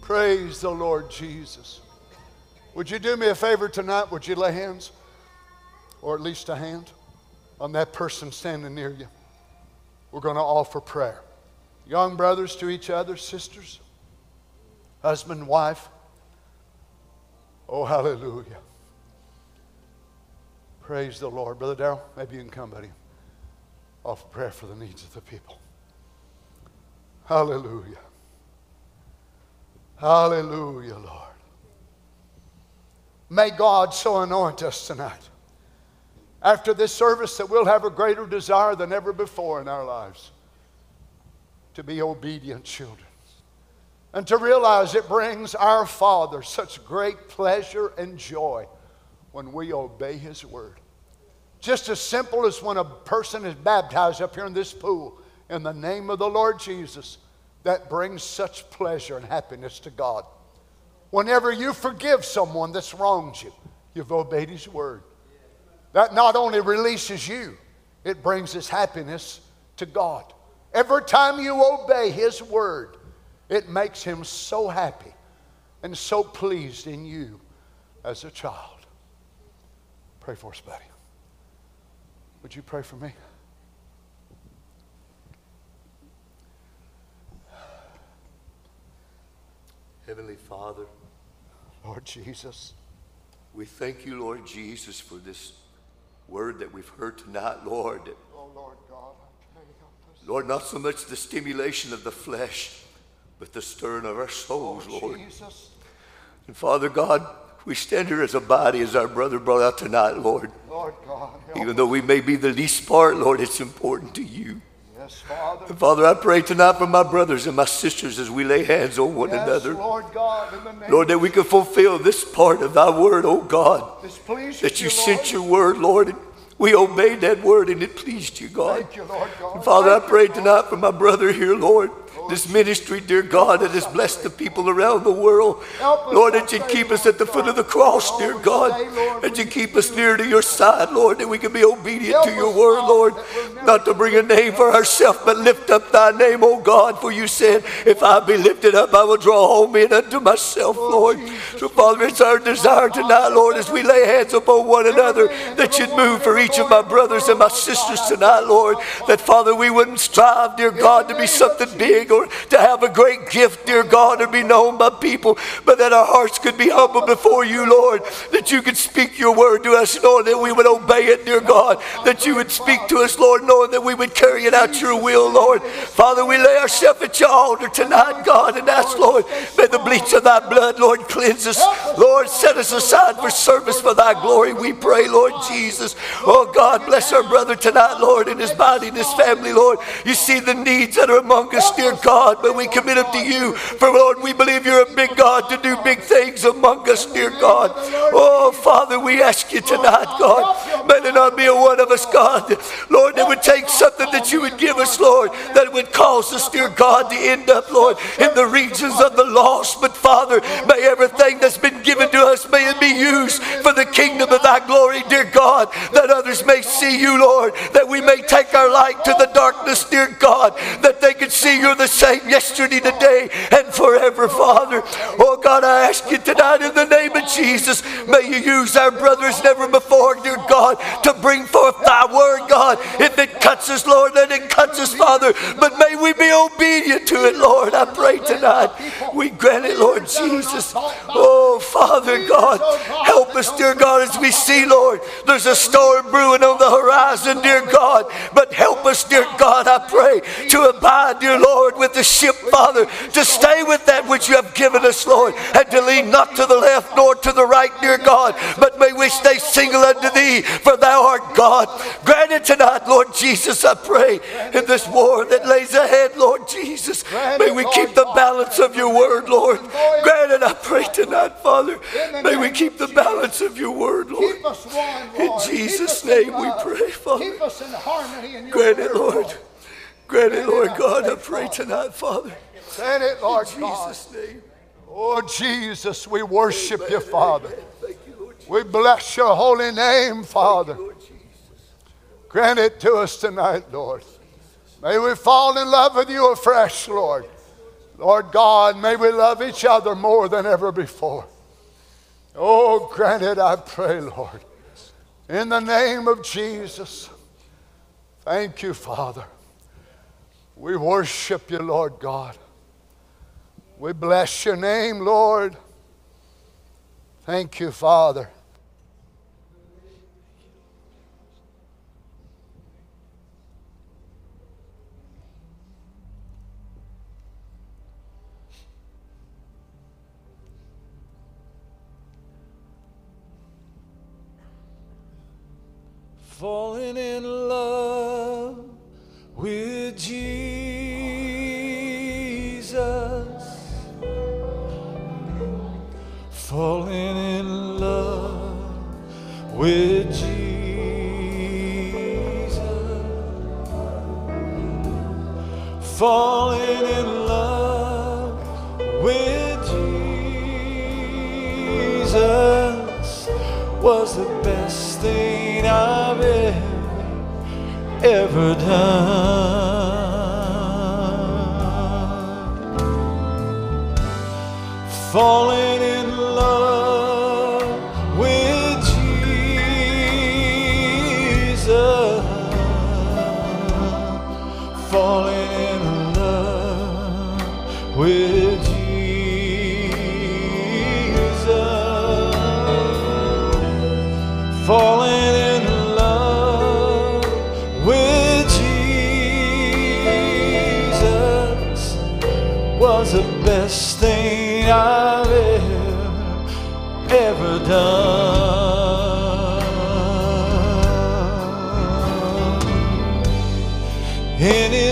Praise the Lord Jesus. Would you do me a favor tonight? Would you lay hands, or at least a hand, on that person standing near you? We're going to offer prayer. Young brothers to each other, sisters, husband, wife. Oh, hallelujah. Praise the Lord. Brother Darrell, maybe you can come, buddy. Offer prayer for the needs of the people. Hallelujah. Hallelujah, Lord. May God so anoint us tonight. After this service, that we'll have a greater desire than ever before in our lives to be obedient children and to realize it brings our Father such great pleasure and joy when we obey His word. Just as simple as when a person is baptized up here in this pool in the name of the Lord Jesus, that brings such pleasure and happiness to God. Whenever you forgive someone that's wronged you, you've obeyed His word. That not only releases you, it brings His happiness to God. Every time you obey His word, it makes Him so happy and so pleased in you as a child. Pray for us, buddy. Would you pray for me? Heavenly Father, Lord Jesus. we thank you, Lord Jesus, for this word that we've heard tonight, Lord. Oh, Lord God, I pray help us. Lord, not so much the stimulation of the flesh, but the stirring of our souls, oh, Lord. Jesus. And Father God, we stand here as a body, as our brother brought out tonight, Lord. Lord God, help Even though we may be the least part, Lord, it's important to you. Yes, Father. Father, I pray tonight for my brothers and my sisters as we lay hands on one Yes, another. Lord God, in the name Lord, that we can fulfill this part of thy word, oh God. this pleases That you you, sent your word, Lord, and we obeyed that word and it pleased you, God. Thank you, Lord God. Father, I Thank you, pray Lord. tonight for my brother here, Lord. This ministry, dear God, that has blessed the people around the world. Lord, that you keep us at the foot of the cross, dear God. That you keep us near to your side, Lord, that we can be obedient to your word, Lord. that we'll never Not to bring a name for ourselves, but lift up thy name, O God. For you said, if I be lifted up, I will draw all men unto myself, Lord. So, Father, it's our desire tonight, Lord, as we lay hands upon one another, that you'd move for each of my brothers and my sisters tonight, Lord. That, Father, we wouldn't strive, dear God, to be something big to have a great gift, dear God, or be known by people, but that our hearts could be humble before you, Lord. That you could speak your word to us, Lord, that we would obey it, dear God. That you would speak to us, Lord, knowing that we would carry it out your will, Lord. Father, we lay ourselves at your altar tonight, God, and ask, Lord, may the bleach of thy blood, Lord, cleanse us. Lord, set us aside for service for thy glory, we pray, Lord Jesus. Oh, God, bless our brother tonight, Lord, and his body and his family, Lord. You see the needs that are among us, dear God, but we commit them to you. For, Lord, we believe you're a big God to do big things among us, dear God. Oh, Father, we ask you tonight, God, may there not be a one of us, God, Lord, that would take something that you would give us, Lord, that would cause us, dear God, to end up, Lord, in the regions of the lost. But, Father, may everything that's been given to us, may it be used for the kingdom of thy glory, dear God, that others may see you, Lord, that we may take our light to the darkness, dear God, that they could see you're the same yesterday, today, and forever, Father. Oh, God, I ask you tonight in the name of Jesus, may you use our brothers never before, dear God, to bring forth thy word, God. If it cuts us, Lord, let it cut us, Father, but may we be obedient to it, Lord. I pray tonight. We grant it, Lord Jesus. Oh, Father God, help us, dear God, as we see, Lord, there's a storm brewing on the horizon, dear God. But help us, dear God, I pray, to abide, dear Lord, with the ship, Father, to stay with that which you have given us, Lord, and to lean not to the left nor to the right, dear God, but may we stay single unto thee, for thou art God. Grant it tonight, Lord Jesus, I pray, in this war that lays ahead, Lord Jesus. May we keep the balance of your word, Lord. Grant it, I pray tonight, Father. May we keep the balance of your word, Lord. Keep us one, In Jesus' name we pray, Father. Keep us in harmony in your Grant it, Lord. Grant it, Lord God. I pray tonight, Father. Grant it, Lord In God. Jesus' name. Oh, Jesus, we worship you, Father. Thank you, Lord Jesus. We bless your holy name, Father. Grant it to us tonight, Lord. May we fall in love with you afresh, Lord. Lord God, may we love each other more than ever before. Oh, grant it, I pray, Lord. In the name of Jesus. Thank you, Father. We worship you, Lord God. We bless your name, Lord. Thank you, Father. falling in love with Jesus, ever done. Falling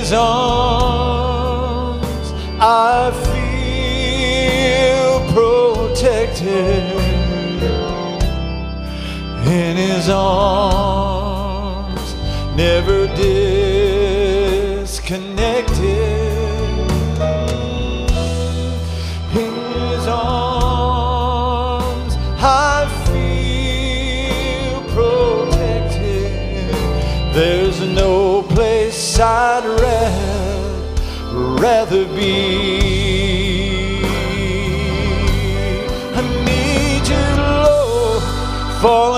his arms I feel protected in his arms. be. I need you, Lord, falling.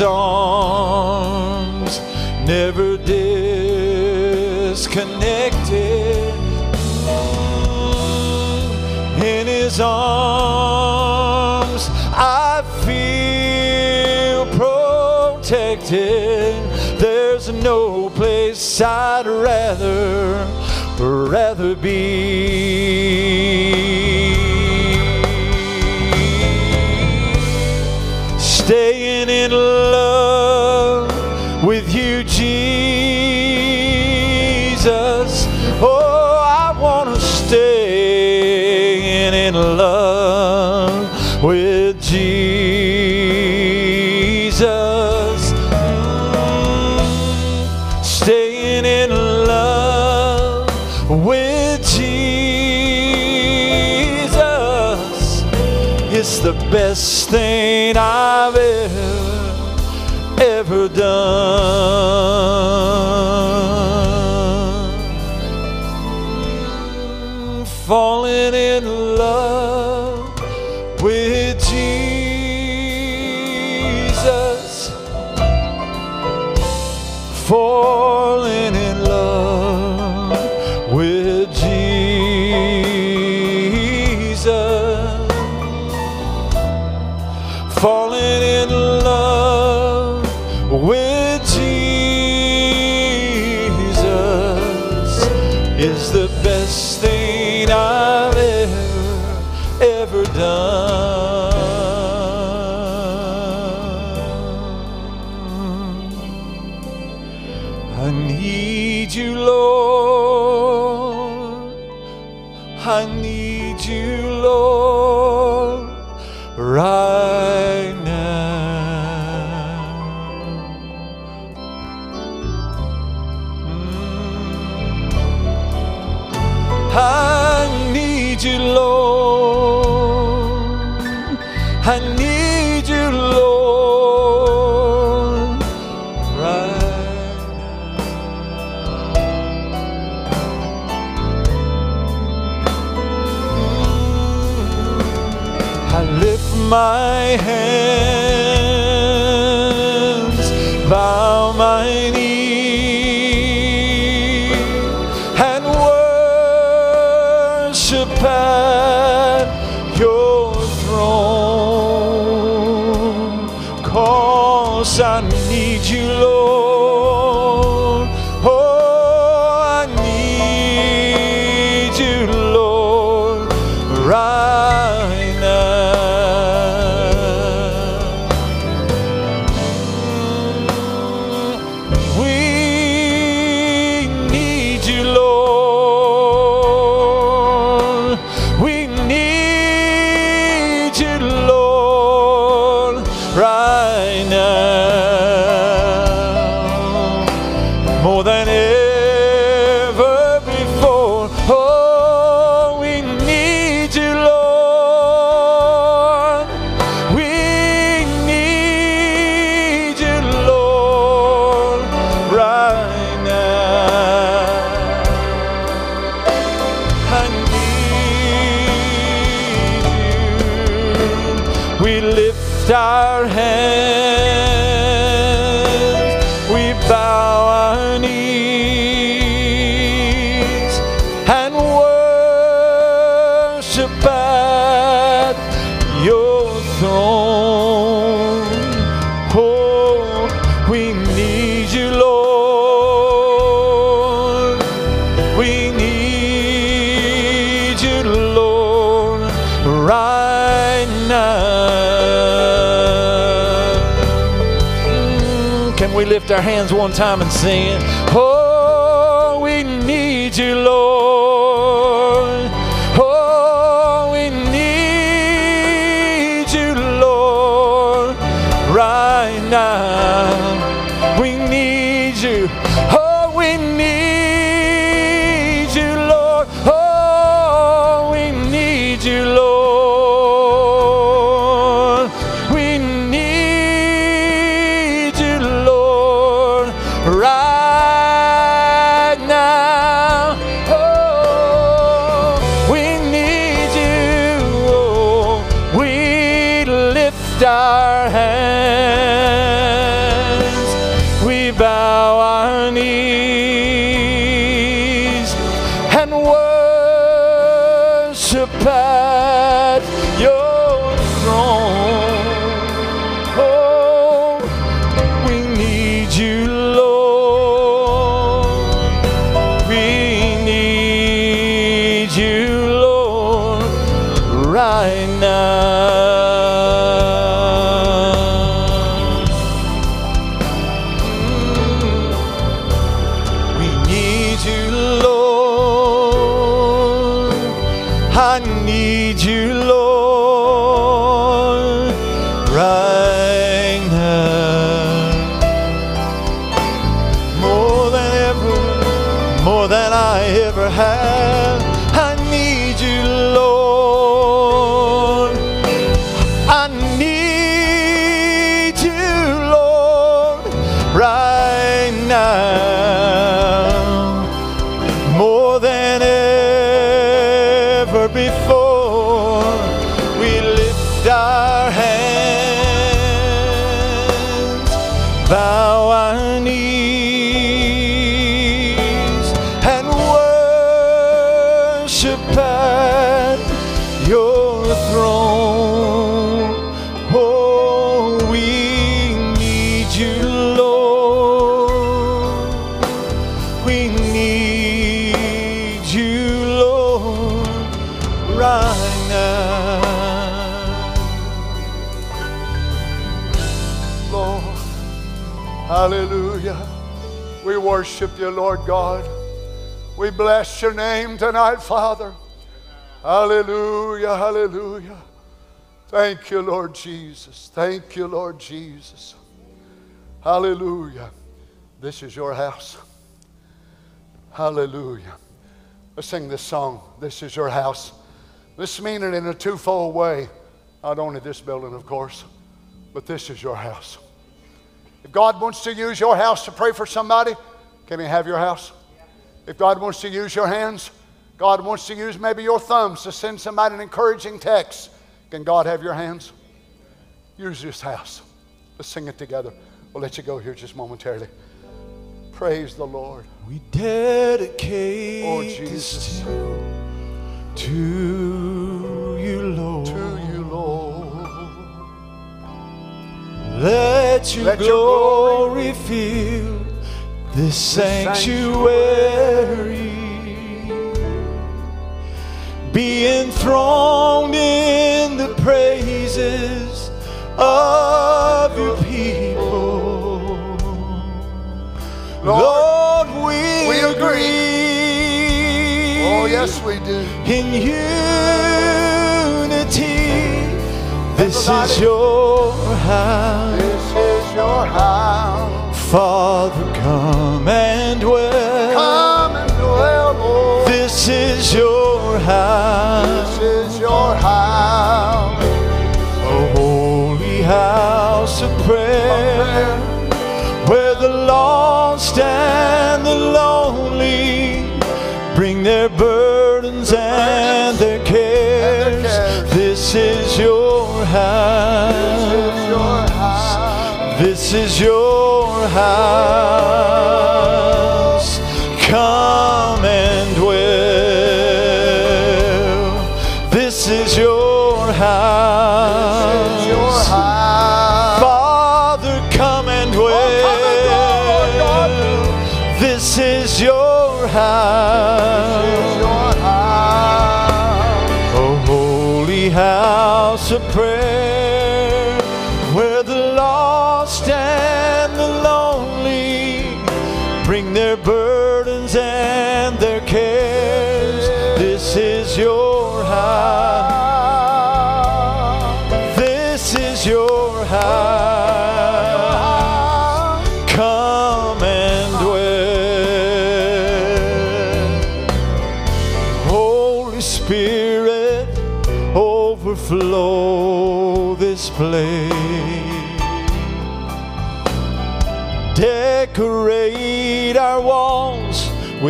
his arms, never disconnected. In his arms, I feel protected. There's no place I'd rather, rather be. best Oh, we need you, Lord. We need you, Lord, right now. Can we lift our hands one time and sing it? Oh, we need you, Lord. Lord God. We bless your name tonight, Father. Hallelujah, hallelujah. Thank you, Lord Jesus. Thank you, Lord Jesus. Hallelujah. This is your house. Hallelujah. Let's sing this song. This is your house. Let's mean it in a twofold way. Not only this building, of course, but this is your house. If God wants to use your house to pray for somebody, can He have your house? If God wants to use your hands, God wants to use maybe your thumbs to send somebody an encouraging text, can God have your hands? Use this house. Let's sing it together. We'll let you go here just momentarily. Praise the Lord. We dedicate Oh, this Jesus. to you, Lord. To you, Lord. Let your, Let your glory, fill this sanctuary. Be enthroned in the praises of your people. Lord, we, we agree. agree. Oh, yes, we do. in unity. This Everybody. is your house. This is your house. Father, come and dwell. Come and dwell, Lord. This is your house, This is your house. a holy house of prayer, where the lost and the lonely bring their burdens and their cares. This is your This is your house. house. This is your house.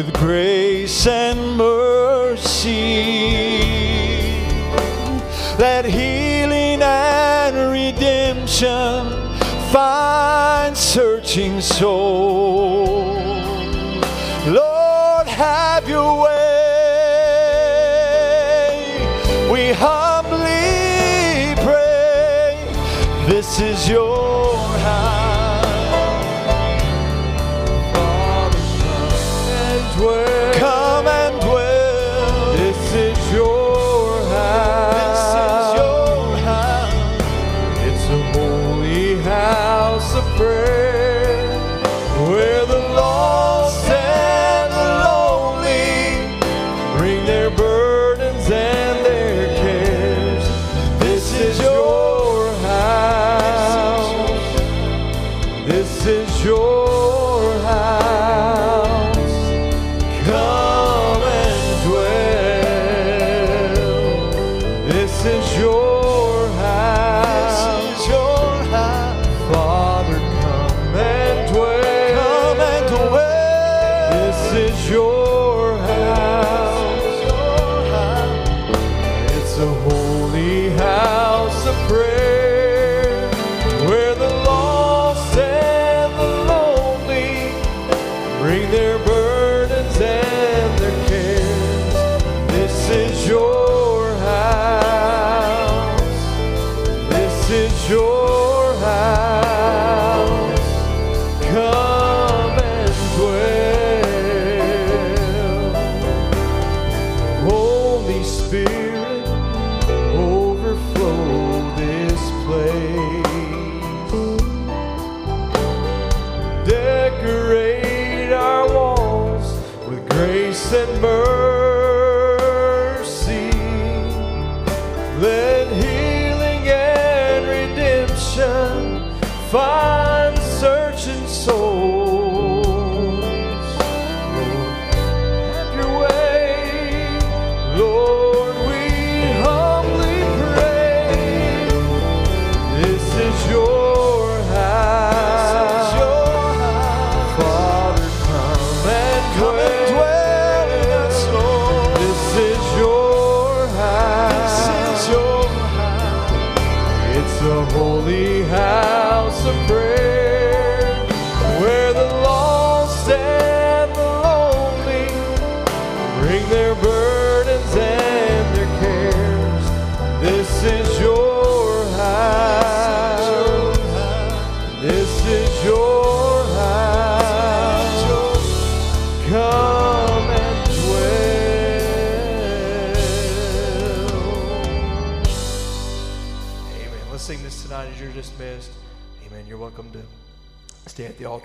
with grace and mercy. That healing and redemption find searching soul. Lord, have your way. We humbly pray. This is your rejoice.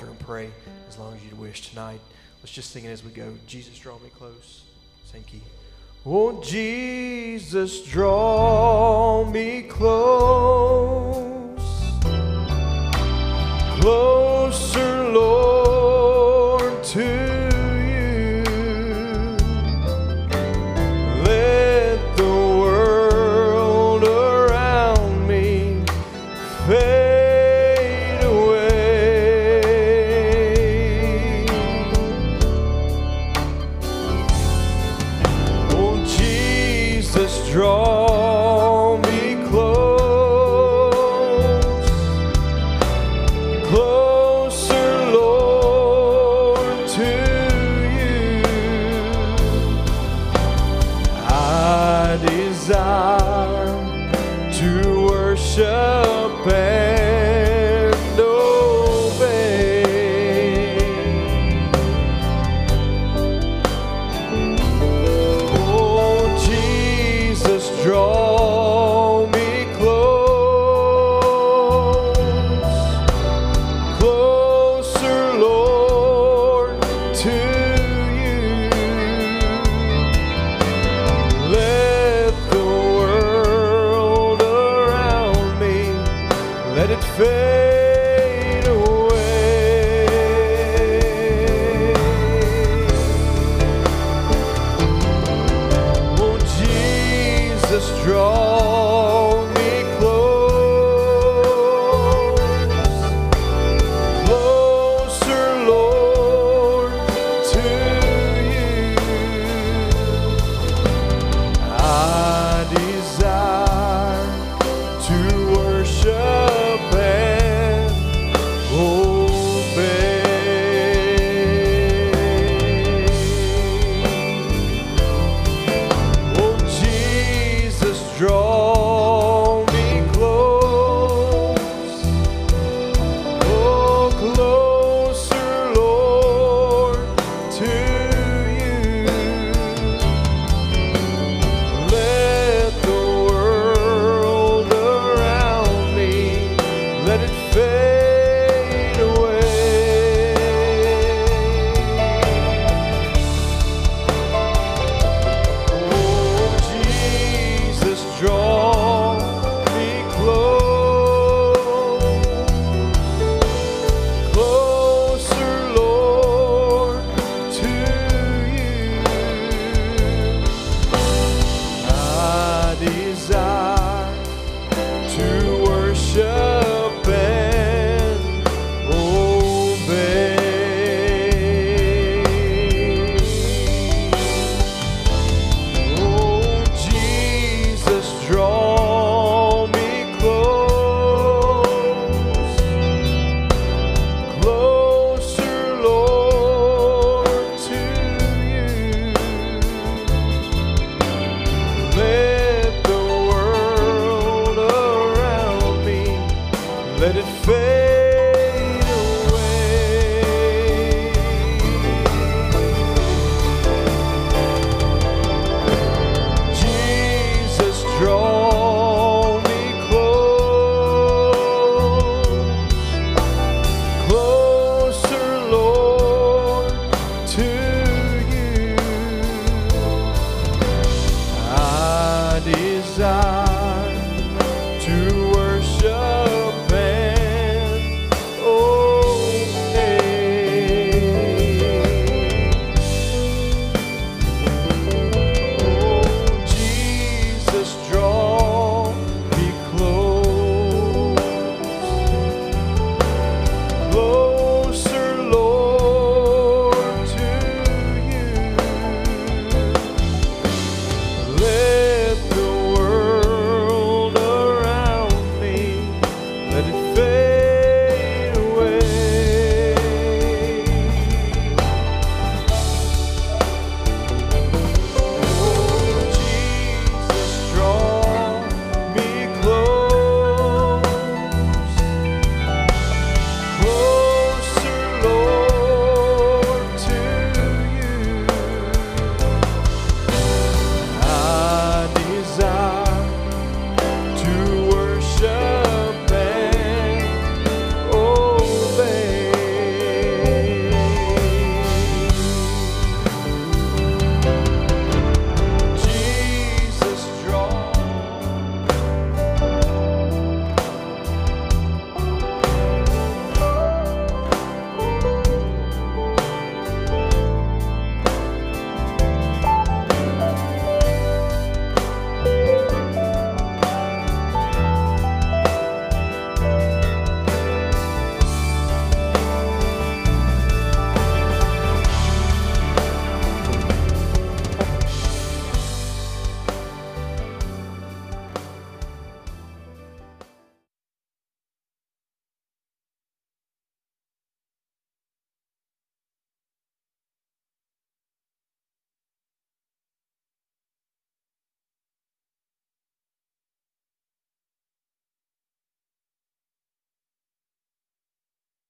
and pray as long as you wish tonight. Let's just sing it as we go. Jesus, draw me close. Thank you. Won't Jesus draw me close? Closer, Lord.